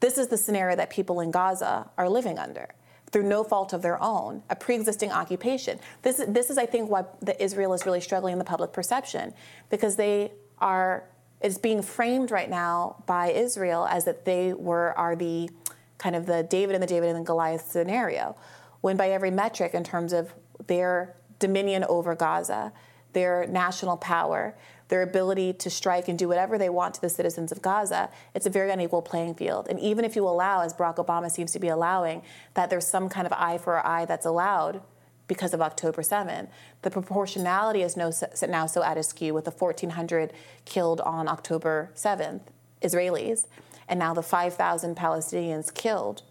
this is the scenario that people in gaza are living under through no fault of their own, a pre-existing occupation. This, this is, I think, why the Israel is really struggling in the public perception, because they are, it's being framed right now by Israel as that they were are the kind of the David and the David and the Goliath scenario, when by every metric in terms of their dominion over Gaza, their national power, their ability to strike and do whatever they want to the citizens of Gaza, it's a very unequal playing field. And even if you allow, as Barack Obama seems to be allowing, that there's some kind of eye for eye that's allowed because of October 7, the proportionality is no, now so at askew with the 1,400 killed on October 7th, Israelis, and now the 5,000 Palestinians killed,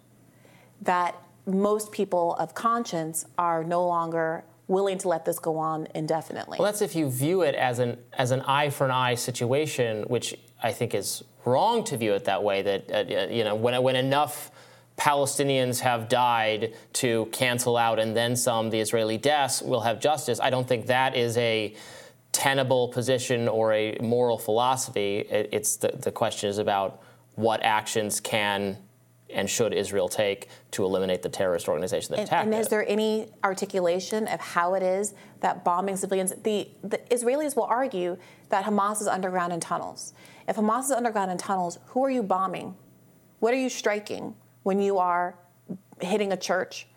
that most people of conscience are no longer willing to let this go on indefinitely. Well, that's if you view it as an as an eye for an eye situation, which I think is wrong to view it that way. That uh, you know when when enough Palestinians have died to cancel out and then some the Israeli deaths will have justice. I don't think that is a tenable position or a moral philosophy. It's the, the question is about what actions can and should Israel take to eliminate the terrorist organization that and, attacked and is there any articulation of how it is that bombing civilians, the, the Israelis will argue that Hamas is underground in tunnels. If Hamas is underground in tunnels, who are you bombing? What are you striking when you are hitting a church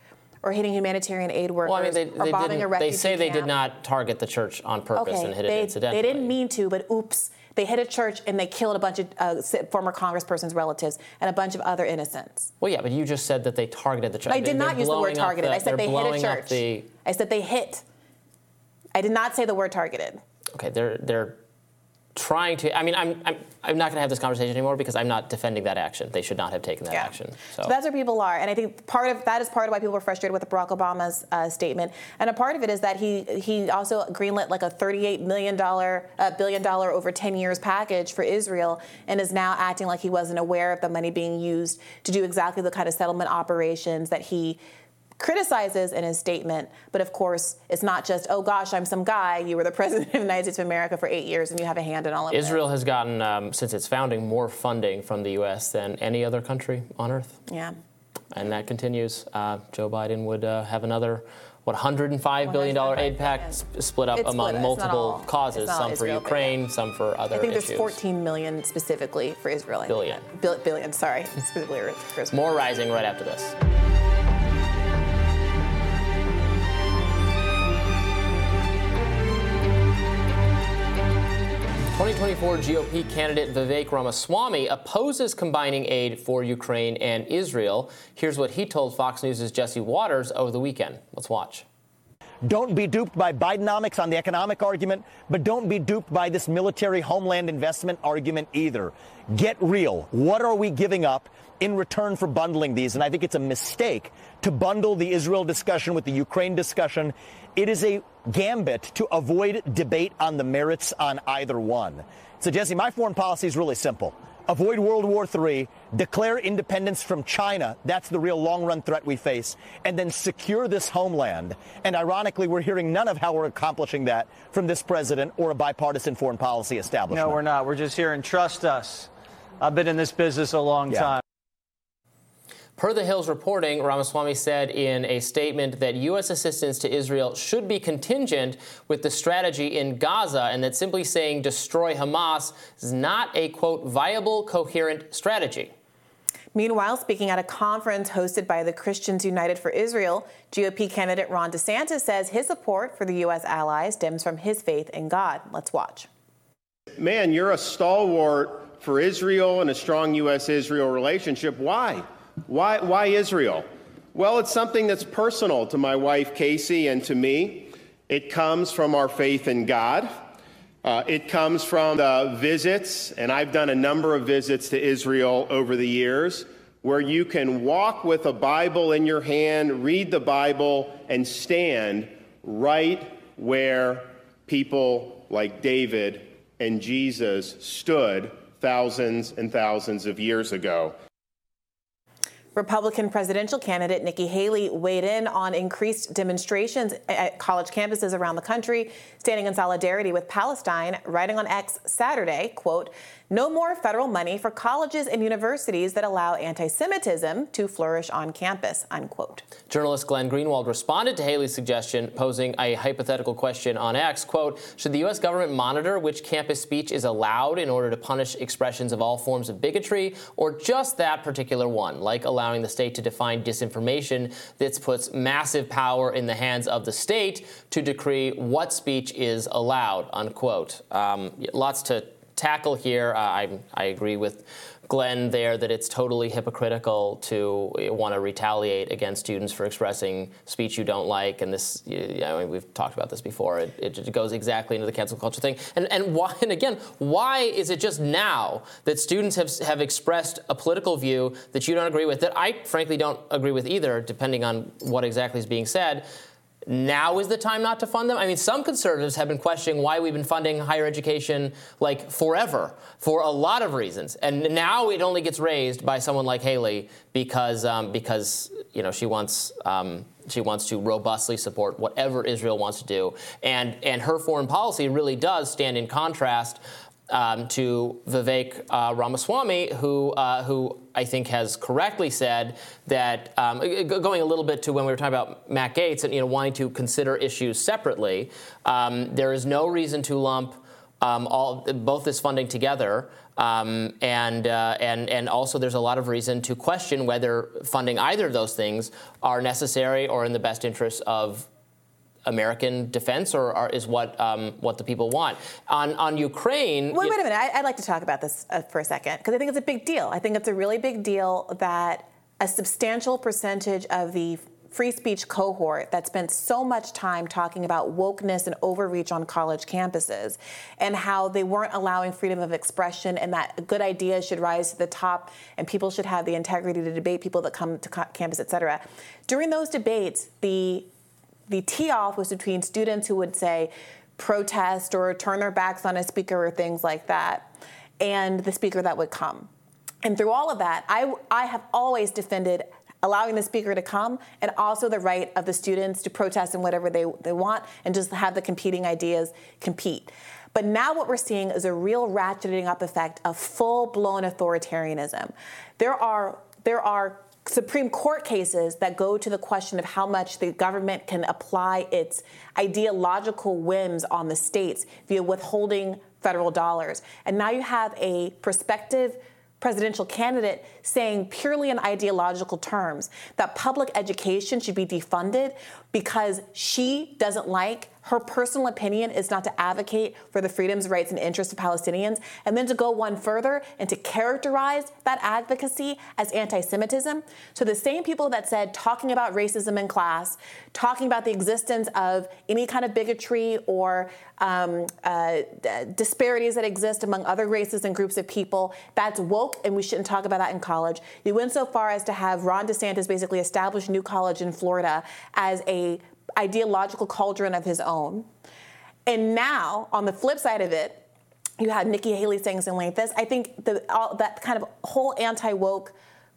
or hitting humanitarian aid workers well, I mean, they, or they bombing a refugee They say they did not target the church on purpose okay, and hit they, it incidentally. They didn't mean to, but oops they hit a church and they killed a bunch of uh, former congresspersons' relatives and a bunch of other innocents. Well, yeah, but you just said that they targeted the church. I did not use the word targeted. The, I said they hit a church. The... I said they hit. I did not say the word targeted. Okay, they're they're trying to. I mean, I'm I'm, I'm not going to have this conversation anymore because I'm not defending that action. They should not have taken that yeah. action. So. so. that's where people are, and I think part of that is part of why people are frustrated with Barack Obama's uh, statement, and a part of it is that he he also greenlit like a 38 million dollar uh, billion dollar over 10 years package for Israel, and is now acting like he wasn't aware of the money being used to do exactly the kind of settlement operations that he criticizes in his statement. But of course, it's not just, oh gosh, I'm some guy. You were the president of the United States of America for eight years and you have a hand in all of Israel it. Israel has gotten, um, since its founding, more funding from the U.S. than any other country on earth. Yeah. And that continues. Uh, Joe Biden would uh, have another. What 105 billion dollar aid pack split up it's among split. multiple all, causes, some Israel, for Ukraine, yeah. some for other I think issues. there's 14 million specifically for Israel. Billion. Billion, sorry, specifically for Israel. More rising right after this. 2024 GOP candidate Vivek Ramaswamy opposes combining aid for Ukraine and Israel. Here's what he told Fox News' Jesse Watters over the weekend. Let's watch. Don't be duped by Bidenomics on the economic argument, but don't be duped by this military homeland investment argument either. Get real. What are we giving up in return for bundling these? And I think it's a mistake to bundle the Israel discussion with the Ukraine discussion. It is a gambit to avoid debate on the merits on either one. So, Jesse, my foreign policy is really simple. Avoid World War III, declare independence from China. That's the real long run threat we face. And then secure this homeland. And ironically, we're hearing none of how we're accomplishing that from this president or a bipartisan foreign policy establishment. No, we're not. We're just hearing trust us. I've been in this business a long Yeah. time. Per the Hill's reporting, Ramaswamy said in a statement that U.S. assistance to Israel should be contingent with the strategy in Gaza and that simply saying destroy Hamas is not a, quote, viable, coherent strategy. Meanwhile, speaking at a conference hosted by the Christians United for Israel, GOP candidate Ron DeSantis says his support for the U.S. allies stems from his faith in God. Let's watch. Man, you're a stalwart for Israel and a strong U.S. Israel relationship. Why? Why, why Israel? Well, it's something that's personal to my wife, Casey, and to me. It comes from our faith in God. Uh, it comes from the visits, and I've done a number of visits to Israel over the years, where you can walk with a Bible in your hand, read the Bible, and stand right where people like David and Jesus stood thousands and thousands of years ago. Republican presidential candidate Nikki Haley weighed in on increased demonstrations at college campuses around the country, standing in solidarity with Palestine, writing on X Saturday, quote, no more federal money for colleges and universities that allow anti-Semitism to flourish on campus, unquote. Journalist Glenn Greenwald responded to Haley's suggestion, posing a hypothetical question on X, quote, should the U.S. government monitor which campus speech is allowed in order to punish expressions of all forms of bigotry, or just that particular one, like allowing the state to define disinformation that puts massive power in the hands of the state to decree what speech is allowed, unquote. Um, lots to tackle here. Uh, I, I agree with Glenn there that it's totally hypocritical to want to retaliate against students for expressing speech you don't like. And this, you know, I mean, we've talked about this before. It, it, goes exactly into the cancel culture thing. And, and why? And again, why is it just now that students have have expressed a political view that you don't agree with? That I frankly don't agree with either, depending on what exactly is being said now is the time not to fund them? I mean, some conservatives have been questioning why we've been funding higher education like forever for a lot of reasons, and now it only gets raised by someone like Haley because um, because you know she wants. Um, she wants to robustly support whatever Israel wants to do, and and her foreign policy really does stand in contrast um, to Vivek uh, Ramaswamy, who uh, who I think has correctly said that um, going a little bit to when we were talking about Matt Gaetz and you know wanting to consider issues separately. Um, there is no reason to lump um, all both this funding together. Um, and, uh, and, and also, there's a lot of reason to question whether funding either of those things are necessary or in the best interest of American defense, or, or is what um, what the people want on on Ukraine? Wait, wait a minute. I, would like to talk about this uh, for a second because I think it's a big deal. I think it's a really big deal that a substantial percentage of the free speech cohort that spent so much time talking about wokeness and overreach on college campuses and how they weren't allowing freedom of expression and that good ideas should rise to the top and people should have the integrity to debate people that come to campus, et cetera. During those debates, the the tee off was between students who would say protest or turn their backs on a speaker or things like that, and the speaker that would come. And through all of that, I, I have always defended allowing the speaker to come and also the right of the students to protest in whatever they, they want and just have the competing ideas compete. But now what we're seeing is a real ratcheting up effect of full blown authoritarianism. There are there are Supreme Court cases that go to the question of how much the government can apply its ideological whims on the states via withholding federal dollars. And now you have a prospective presidential candidate saying purely in ideological terms that public education should be defunded because she doesn't like her personal opinion is not to advocate for the freedoms, rights, and interests of Palestinians, and then to go one further and to characterize that advocacy as anti Semitism. So the same people that said talking about racism in class, talking about the existence of any kind of bigotry or um, uh, disparities that exist among other races and groups of people, that's woke, and we shouldn't talk about that in college. You went so far as to have Ron DeSantis basically establish New College in Florida as a ideological cauldron of his own. And now, on the flip side of it, you had Nikki Haley saying something like this. I think the, all, that kind of whole anti woke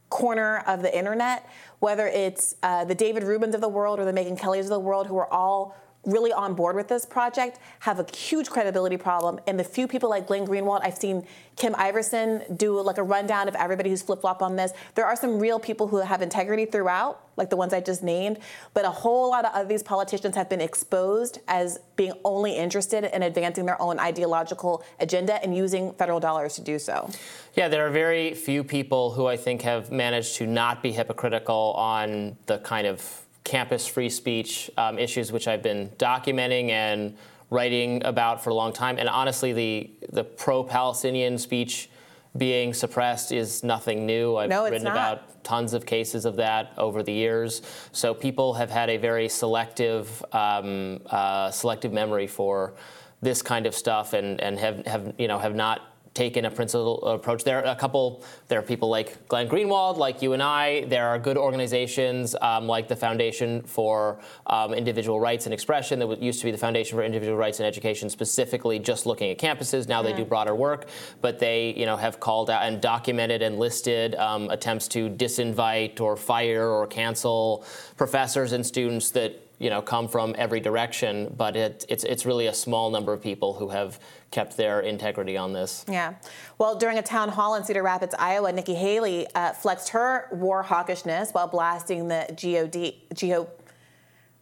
corner of the internet, whether it's uh, the David Rubens of the world or the Megyn Kellys of the world, who are all really on board with this project have a huge credibility problem. And the few people like Glenn Greenwald, I've seen Kim Iversen do like a rundown of everybody who's flip flop on this. There are some real people who have integrity throughout, like the ones I just named, but a whole lot of these politicians have been exposed as being only interested in advancing their own ideological agenda and using federal dollars to do so. Yeah, there are very few people who I think have managed to not be hypocritical on the kind of campus free speech um, issues, which I've been documenting and writing about for a long time. And honestly, the the pro-Palestinian speech being suppressed is nothing new. I've no, written not. about tons of cases of that over the years. So people have had a very selective um, uh, selective memory for this kind of stuff and, and have, have, you know, have not taken a principled approach. There are a couple, there are people like Glenn Greenwald, like you and I. There are good organizations um, like the Foundation for um, Individual Rights and Expression, that used to be the Foundation for Individual Rights and Education, specifically just looking at campuses. Now they do broader work, but they, you know, have called out and documented and listed um, attempts to disinvite or fire or cancel professors and students that you know come from every direction, but it, it's it's really a small number of people who have kept their integrity on this. Yeah. Well, during a town hall in Cedar Rapids, Iowa, Nikki Haley uh, flexed her war hawkishness while blasting the GOD, GO,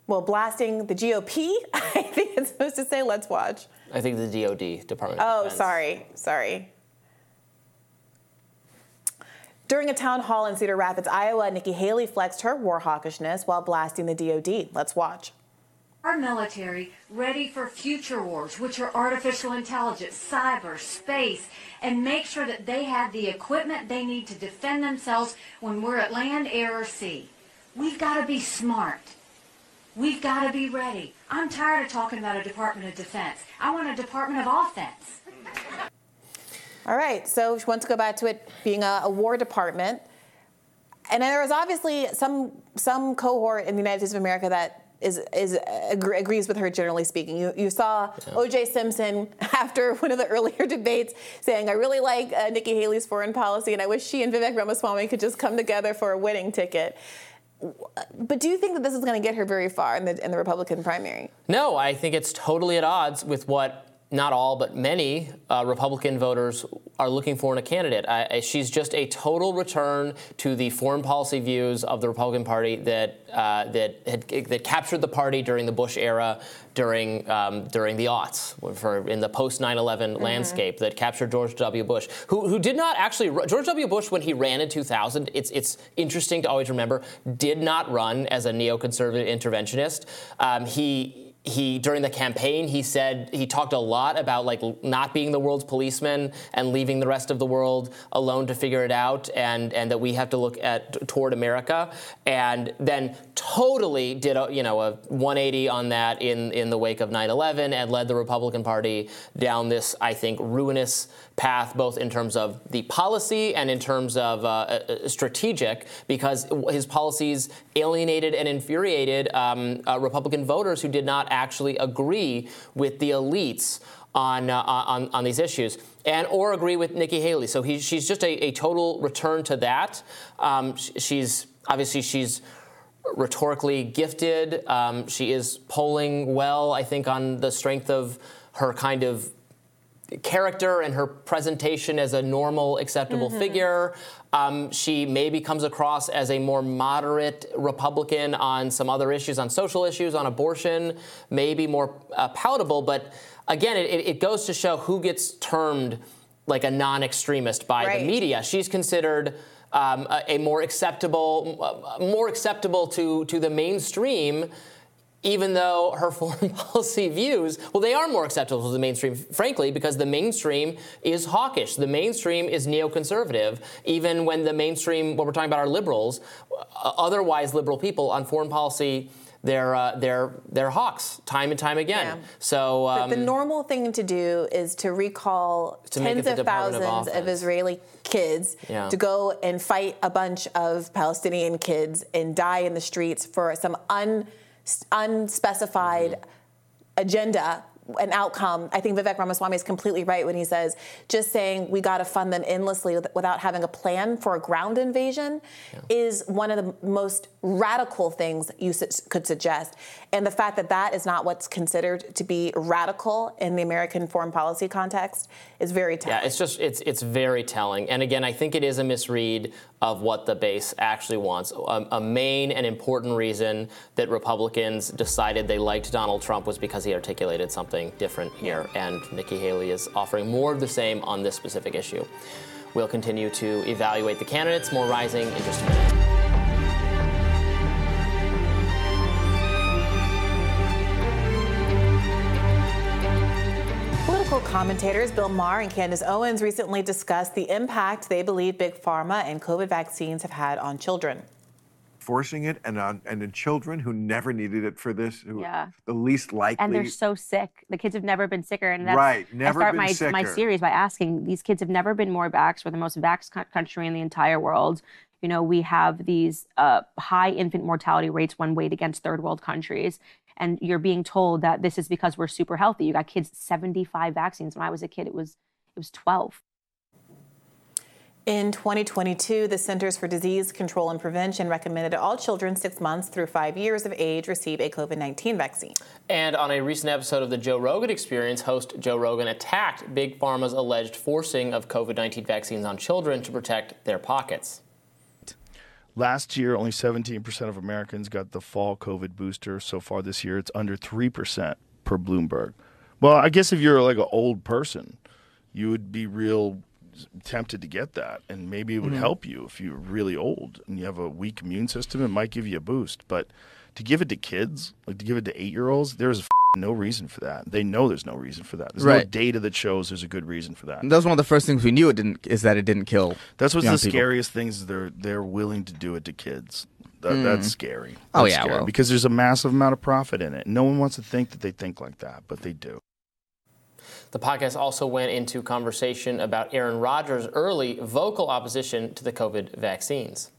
well, blasting the GOP. I think it's supposed to say. Let's watch. I think the DoD Department. Oh, Defense. sorry, sorry. During a town hall in Cedar Rapids, Iowa, Nikki Haley flexed her war hawkishness while blasting the DoD. Let's watch. Our military ready for future wars, which are artificial intelligence, cyber, space, and make sure that they have the equipment they need to defend themselves when we're at land, air, or sea. We've got to be smart. We've got to be ready. I'm tired of talking about a Department of Defense. I want a Department of Offense. All right, so she wants to go back to it being a, a war department. And there was obviously some some cohort in the United States of America that is is agree, agrees with her generally speaking. You you saw O.J. Simpson after one of the earlier debates saying, "I really like uh, Nikki Haley's foreign policy, and I wish she and Vivek Ramaswamy could just come together for a winning ticket." But do you think that this is going to get her very far in the in the Republican primary? No, I think it's totally at odds with what not all, but many uh, Republican voters are looking for in a candidate. I, I- she's just a total return to the foreign policy views of the Republican Party that uh, that had, that captured the party during the Bush era, during um, during the aughts, for in the post 9/11 landscape that captured George W. Bush, who who did not actually George W. Bush when he ran in 2000. It's it's interesting to always remember did not run as a neoconservative interventionist. Um, he he during the campaign he said he talked a lot about like not being the world's policeman and leaving the rest of the world alone to figure it out and and that we have to look at toward America. And then totally did a you know a 180 on that in in the wake of 9/11 and led the Republican Party down this I think ruinous path both in terms of the policy and in terms of uh, uh, strategic because his policies alienated and infuriated um, uh, Republican voters who did not actually agree with the elites on, uh, on, on these issues and or agree with Nikki Haley. So he, she's just a, a total return to that. Um, she's obviously she's rhetorically gifted. Um, she is polling well, I think, on the strength of her kind of character and her presentation as a normal, acceptable Mhm. figure. Um, she maybe comes across as a more moderate Republican on some other issues, on social issues, on abortion, maybe more uh, palatable. But again, it, it goes to show who gets termed like a non extremist by Right. the media. She's considered. Um, a, a more acceptable, uh, more acceptable to to the mainstream, even though her foreign policy views, well, they are more acceptable to the mainstream, frankly, because the mainstream is hawkish. The mainstream is neoconservative, even when the mainstream, what we're talking about are liberals, uh, otherwise liberal people on foreign policy. They're, uh, they're, they're hawks time and time again. So But um, the normal thing to do is to recall To tens of Department of thousands of, Offense. Israeli kids Yeah. to go and fight a bunch of Palestinian kids and die in the streets for some un, unspecified Mm-hmm. agenda. An outcome. I think Vivek Ramaswamy is completely right when he says just saying we got to fund them endlessly without having a plan for a ground invasion is one of the most radical things you su- could suggest. And the fact that that is not what's considered to be radical in the American foreign policy context is very telling. Yeah, it's just it's it's very telling. And again, I think it is a misread of what the base actually wants. A, a main and important reason that Republicans decided they liked Donald Trump was because he articulated something different here. And Nikki Haley is offering more of the same on this specific issue. We'll continue to evaluate the candidates. More rising in just a minute. Political commentators Bill Maher and Candace Owens recently discussed the impact they believe big pharma and COVID vaccines have had on children. Forcing it and on and in children who never needed it for this, who Yeah. the least likely. and they're so sick. The kids have never been sicker, and that's, Right, never I start my my series by asking: These kids have never been more vaxxed. We're the most vaxxed co- country in the entire world. You know, we have these uh, high infant mortality rates when weighed against third world countries, and you're being told that this is because we're super healthy. You got kids 75 vaccines. When I was a kid, it was it was 12. In 2022, the Centers for Disease Control and Prevention recommended all children six months through five years of age receive a COVID 19 vaccine. And on a recent episode of the Joe Rogan Experience, host Joe Rogan attacked Big Pharma's alleged forcing of COVID 19 vaccines on children to protect their pockets. Last year, only 17% of Americans got the fall COVID booster. So far this year, it's under 3% per Bloomberg. Well, I guess if you're like an old person, you would be real tempted to get that. And maybe it would Mhm. help you if you're really old and you have a weak immune system. It might give you a boost. But to give it to kids, like to give it to eight year olds, there's f- no reason for that. They know there's no reason for that. There's no data that shows there's a good reason for that. And that was one of the first things we knew it didn't is that it didn't kill. That's what's the people. scariest things is they're they're willing to do it to kids. That, Mm. That's scary. Oh, yeah, scary well. because there's a massive amount of profit in it. No one wants to think that they think like that, but they do. The podcast also went into conversation about Aaron Rodgers' early vocal opposition to the COVID vaccines.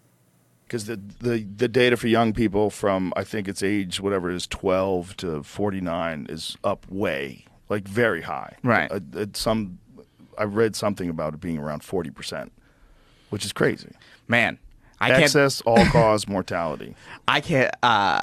Because the, the the data for young people from I think it's age whatever it is 12 to 49 is up way like very high. Right. Uh, it's some I read something about it being around 40 percent, which is crazy. Man, I can't- excess all cause mortality. I can't. Uh,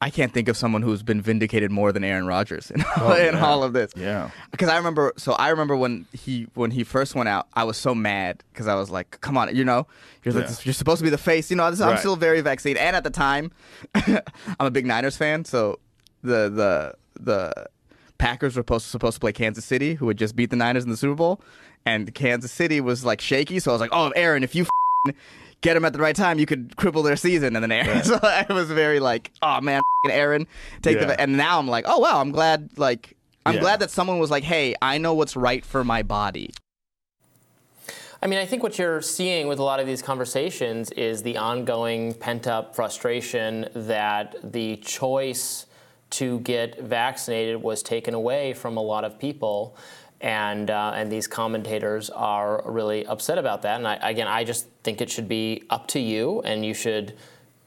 I can't think of someone who's been vindicated more than Aaron Rodgers in, Oh, in yeah. all of this. Yeah. Because I remember, so I remember when he when he first went out, I was so mad because I was like, "Come on, you know, you're like, you're supposed to be the face." You know, I'm Right. still very vaccine, and at the time, I'm a big Niners fan, so the the the Packers were supposed supposed to play Kansas City, who had just beat the Niners in the Super Bowl, and Kansas City was like shaky. So I was like, "Oh, Aaron, if you." F***ing Get them at the right time, you could cripple their season, and then Aaron. So I was very like, "Oh man, Aaron, take Yeah. the." And now I'm like, "Oh wow, I'm glad." Like, I'm Yeah. glad that someone was like, "Hey, I know what's right for my body." I mean, I think what you're seeing with a lot of these conversations is the ongoing pent up frustration that the choice to get vaccinated was taken away from a lot of people. And, uh, and these commentators are really upset about that. And I, again, I just think it should be up to you, and you should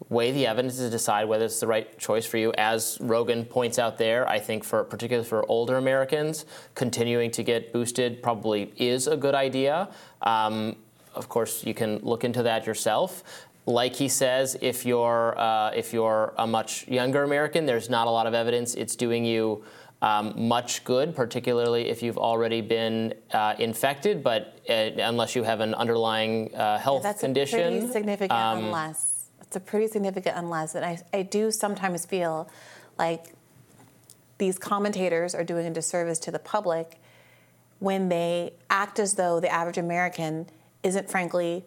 weigh the evidence to decide whether it's the right choice for you. As Rogan points out there, I think for particularly for older Americans, continuing to get boosted probably is a good idea. Um, of course, you can look into that yourself. Like he says, if you're uh, if you're a much younger American, there's not a lot of evidence it's doing you um, much good, particularly if you've already been uh, infected. But uh, unless you have an underlying uh, health That's condition, a pretty significant um, unless. It's a pretty significant unless. And I, I do sometimes feel like these commentators are doing a disservice to the public when they act as though the average American isn't, frankly,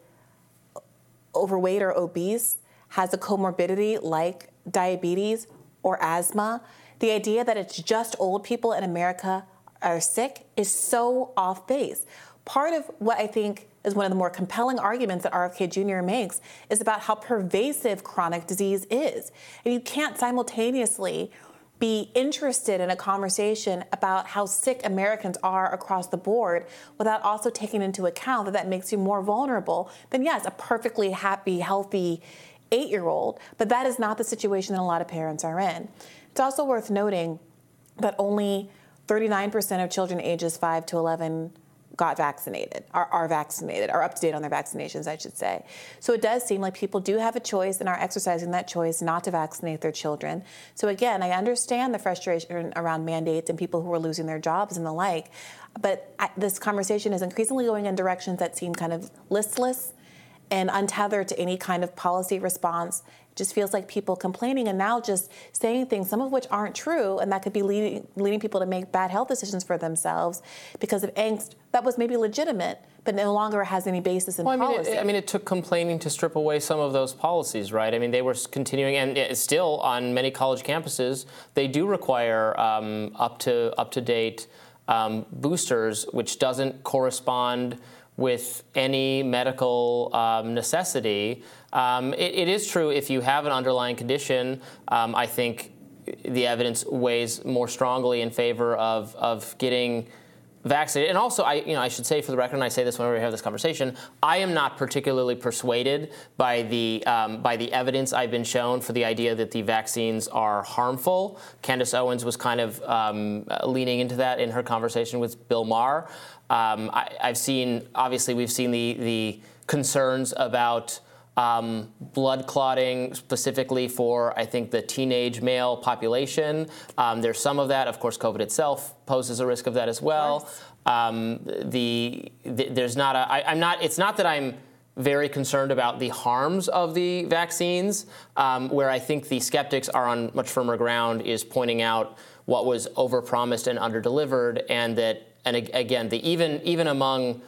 overweight or obese, has a comorbidity like diabetes or asthma. The idea that it's just old people in America are sick is so off base. Part of what I think is one of the more compelling arguments that RFK Jr. makes is about how pervasive chronic disease is. And you can't simultaneously be interested in a conversation about how sick Americans are across the board without also taking into account that that makes you more vulnerable than, yes, a perfectly happy, healthy eight year old. But that is not the situation that a lot of parents are in. It's also worth noting that only 39% of children ages 5 to 11 got vaccinated, are, are vaccinated, are up to date on their vaccinations, I should say. So it does seem like people do have a choice and are exercising that choice not to vaccinate their children. So again, I understand the frustration around mandates and people who are losing their jobs and the like, but I, this conversation is increasingly going in directions that seem kind of listless and untethered to any kind of policy response. Just feels like people complaining and now just saying things, some of which aren't true, and that could be leading, leading people to make bad health decisions for themselves because of angst that was maybe legitimate, but no longer has any basis in Well, I mean, policy. it, I mean, it took complaining to strip away some of those policies, right? I mean, they were continuing, and still on many college campuses, they do require um, up to up to date um, boosters, which doesn't correspond with any medical um, necessity. Um, it, it is true if you have an underlying condition, um, I think the evidence weighs more strongly in favor of, of getting vaccinated. And also, I, you know, I should say for the record, and I say this whenever we have this conversation, I am not particularly persuaded by the um, by the evidence I've been shown for the idea that the vaccines are harmful. Candace Owens was kind of um, leaning into that in her conversation with Bill Maher. Um, I, have seen, obviously, we've seen the the concerns about um, blood clotting specifically for, I think, the teenage male population. Um, there's some of that. Of course, COVID itself poses a risk of that as well. Um, the, the, there's not a. I, I'm not. It's not that I'm very concerned about the harms of the vaccines. Um, where I think the skeptics are on much firmer ground is pointing out what was overpromised and underdelivered, and that, and again, the even even among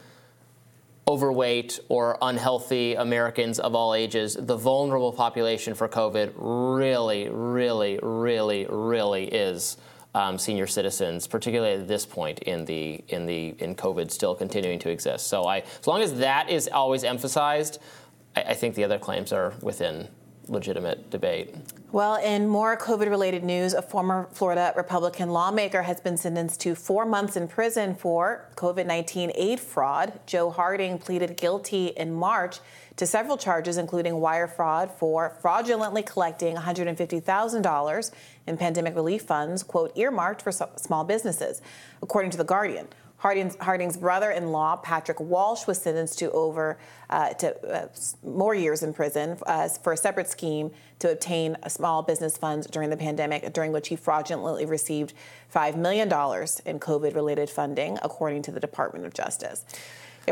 overweight or unhealthy Americans of all ages, the vulnerable population for COVID really, really, really, really is um, senior citizens, particularly at this point in the in the in COVID still continuing to exist. So I, as long as that is always emphasized, I, I think the other claims are within legitimate debate. Well, in more COVID related news, a former Florida Republican lawmaker has been sentenced to four months in prison for COVID 19 aid fraud. Joe Harding pleaded guilty in March to several charges, including wire fraud for fraudulently collecting $150,000 in pandemic relief funds, quote, earmarked for small businesses, according to The Guardian. Harding's, Harding's brother-in-law, Patrick Walsh, was sentenced to over uh, to uh, more years in prison uh, for a separate scheme to obtain small business funds during the pandemic, during which he fraudulently received $5 million in COVID-related funding, according to the Department of Justice.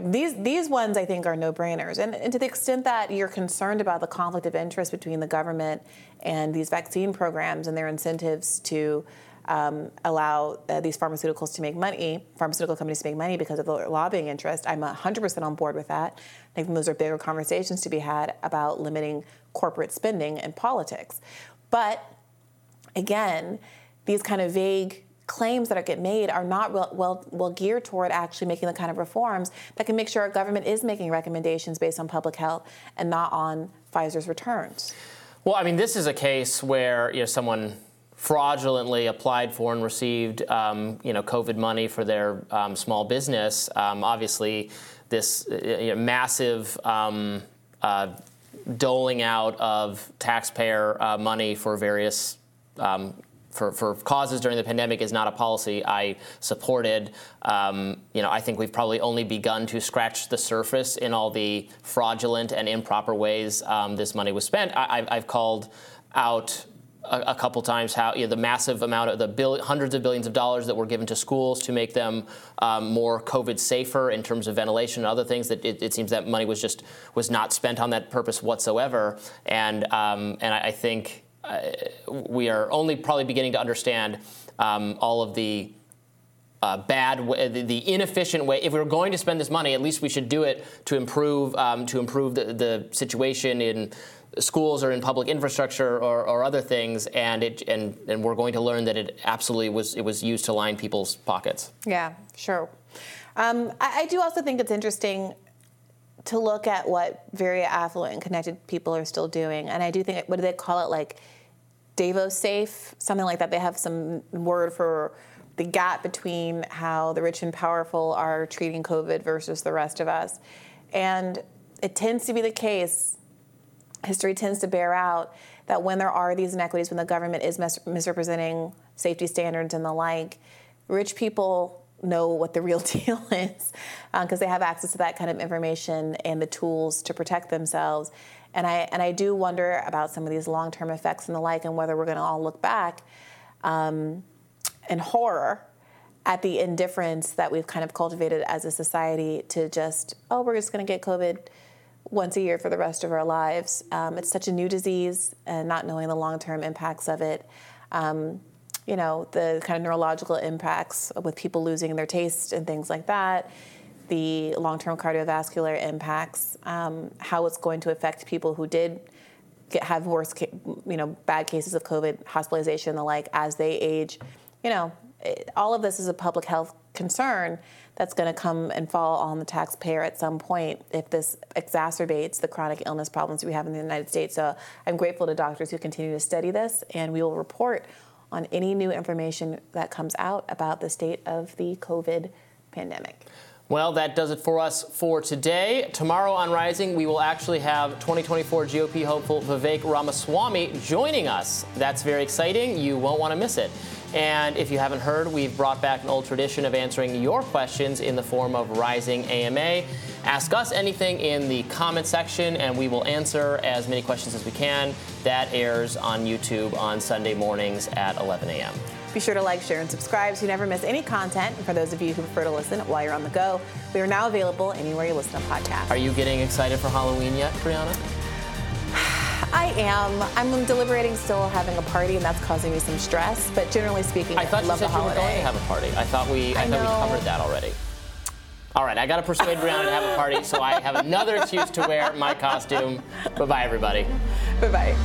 These these ones I think are no brainers, and, and to the extent that you're concerned about the conflict of interest between the government and these vaccine programs and their incentives to um, allow uh, these pharmaceuticals to make money, pharmaceutical companies to make money because of the lobbying interest. I'm 100% on board with that. I think those are bigger conversations to be had about limiting corporate spending and politics. But again, these kind of vague claims that are get made are not well, well, well geared toward actually making the kind of reforms that can make sure our government is making recommendations based on public health and not on Pfizer's returns. Well, I mean, this is a case where you know someone fraudulently applied for and received, um, you know, COVID money for their um, small business. Um, obviously, this uh, you know, massive um, uh, doling out of taxpayer uh, money for various um, for, for causes during the pandemic is not a policy I supported. Um, you know, I think we've probably only begun to scratch the surface in all the fraudulent and improper ways this money was spent. I, have called out a, a couple times how you know, the massive amount of the bill, hundreds of billions of dollars that were given to schools to make them um, more COVID safer in terms of ventilation and other things. That it, it, seems that money was just was not spent on that purpose whatsoever. And um, and I, I think uh, we are only probably beginning to understand um, all of the. Uh, bad, way, the, the, inefficient way. If we are going to spend this money, at least we should do it to improve um, to improve the, the situation in schools or in public infrastructure or, or other things, and it and, and we're going to learn that it absolutely was it was used to line people's pockets. Yeah, sure. Um, I, I do also think it's interesting to look at what very affluent connected people are still doing, and I do think what do they call it like Davos safe, something like that. They have some word for the gap between how the rich and powerful are treating COVID versus the rest of us. And it tends to be the case history tends to bear out that when there are these inequities, when the government is mis- misrepresenting safety standards and the like, rich people know what the real deal is because uh, they have access to that kind of information and the tools to protect themselves. And I and I do wonder about some of these long-term effects and the like, and whether we're going to all look back um, in horror at the indifference that we've kind of cultivated as a society to just oh we're just going to get COVID once a year for the rest of our lives. Um, it's such a new disease, and not knowing the long term impacts of it. Um, you know, the kind of neurological impacts with people losing their taste and things like that, the long term cardiovascular impacts, um, how it's going to affect people who did get, have worse, you know, bad cases of COVID, hospitalization, and the like, as they age. You know, all of this is a public health concern that's going to come and fall on the taxpayer at some point if this exacerbates the chronic illness problems we have in the United States. So I'm grateful to doctors who continue to study this, and we will report on any new information that comes out about the state of the COVID pandemic. Well, that does it for us for today. Tomorrow on Rising, we will actually have 2024 GOP hopeful Vivek Ramaswamy joining us. That's very exciting. You won't want to miss it. And if you haven't heard, we've brought back an old tradition of answering your questions in the form of Rising AMA. Ask us anything in the comment section, and we will answer as many questions as we can. That airs on YouTube on Sunday mornings at 11 a.m. Be sure to like, share, and subscribe so you never miss any content. And for those of you who prefer to listen while you're on the go, we are now available anywhere you listen to podcasts. Are you getting excited for Halloween yet, Briahna? I am. I'm deliberating still having a party, and that's causing me some stress. But generally speaking, I thought you love said the you were going to have a party. I thought we, I, I thought we covered that already. All right, I got to persuade Briahna to have a party, so I have another excuse to wear my costume. Bye bye, everybody. Bye bye.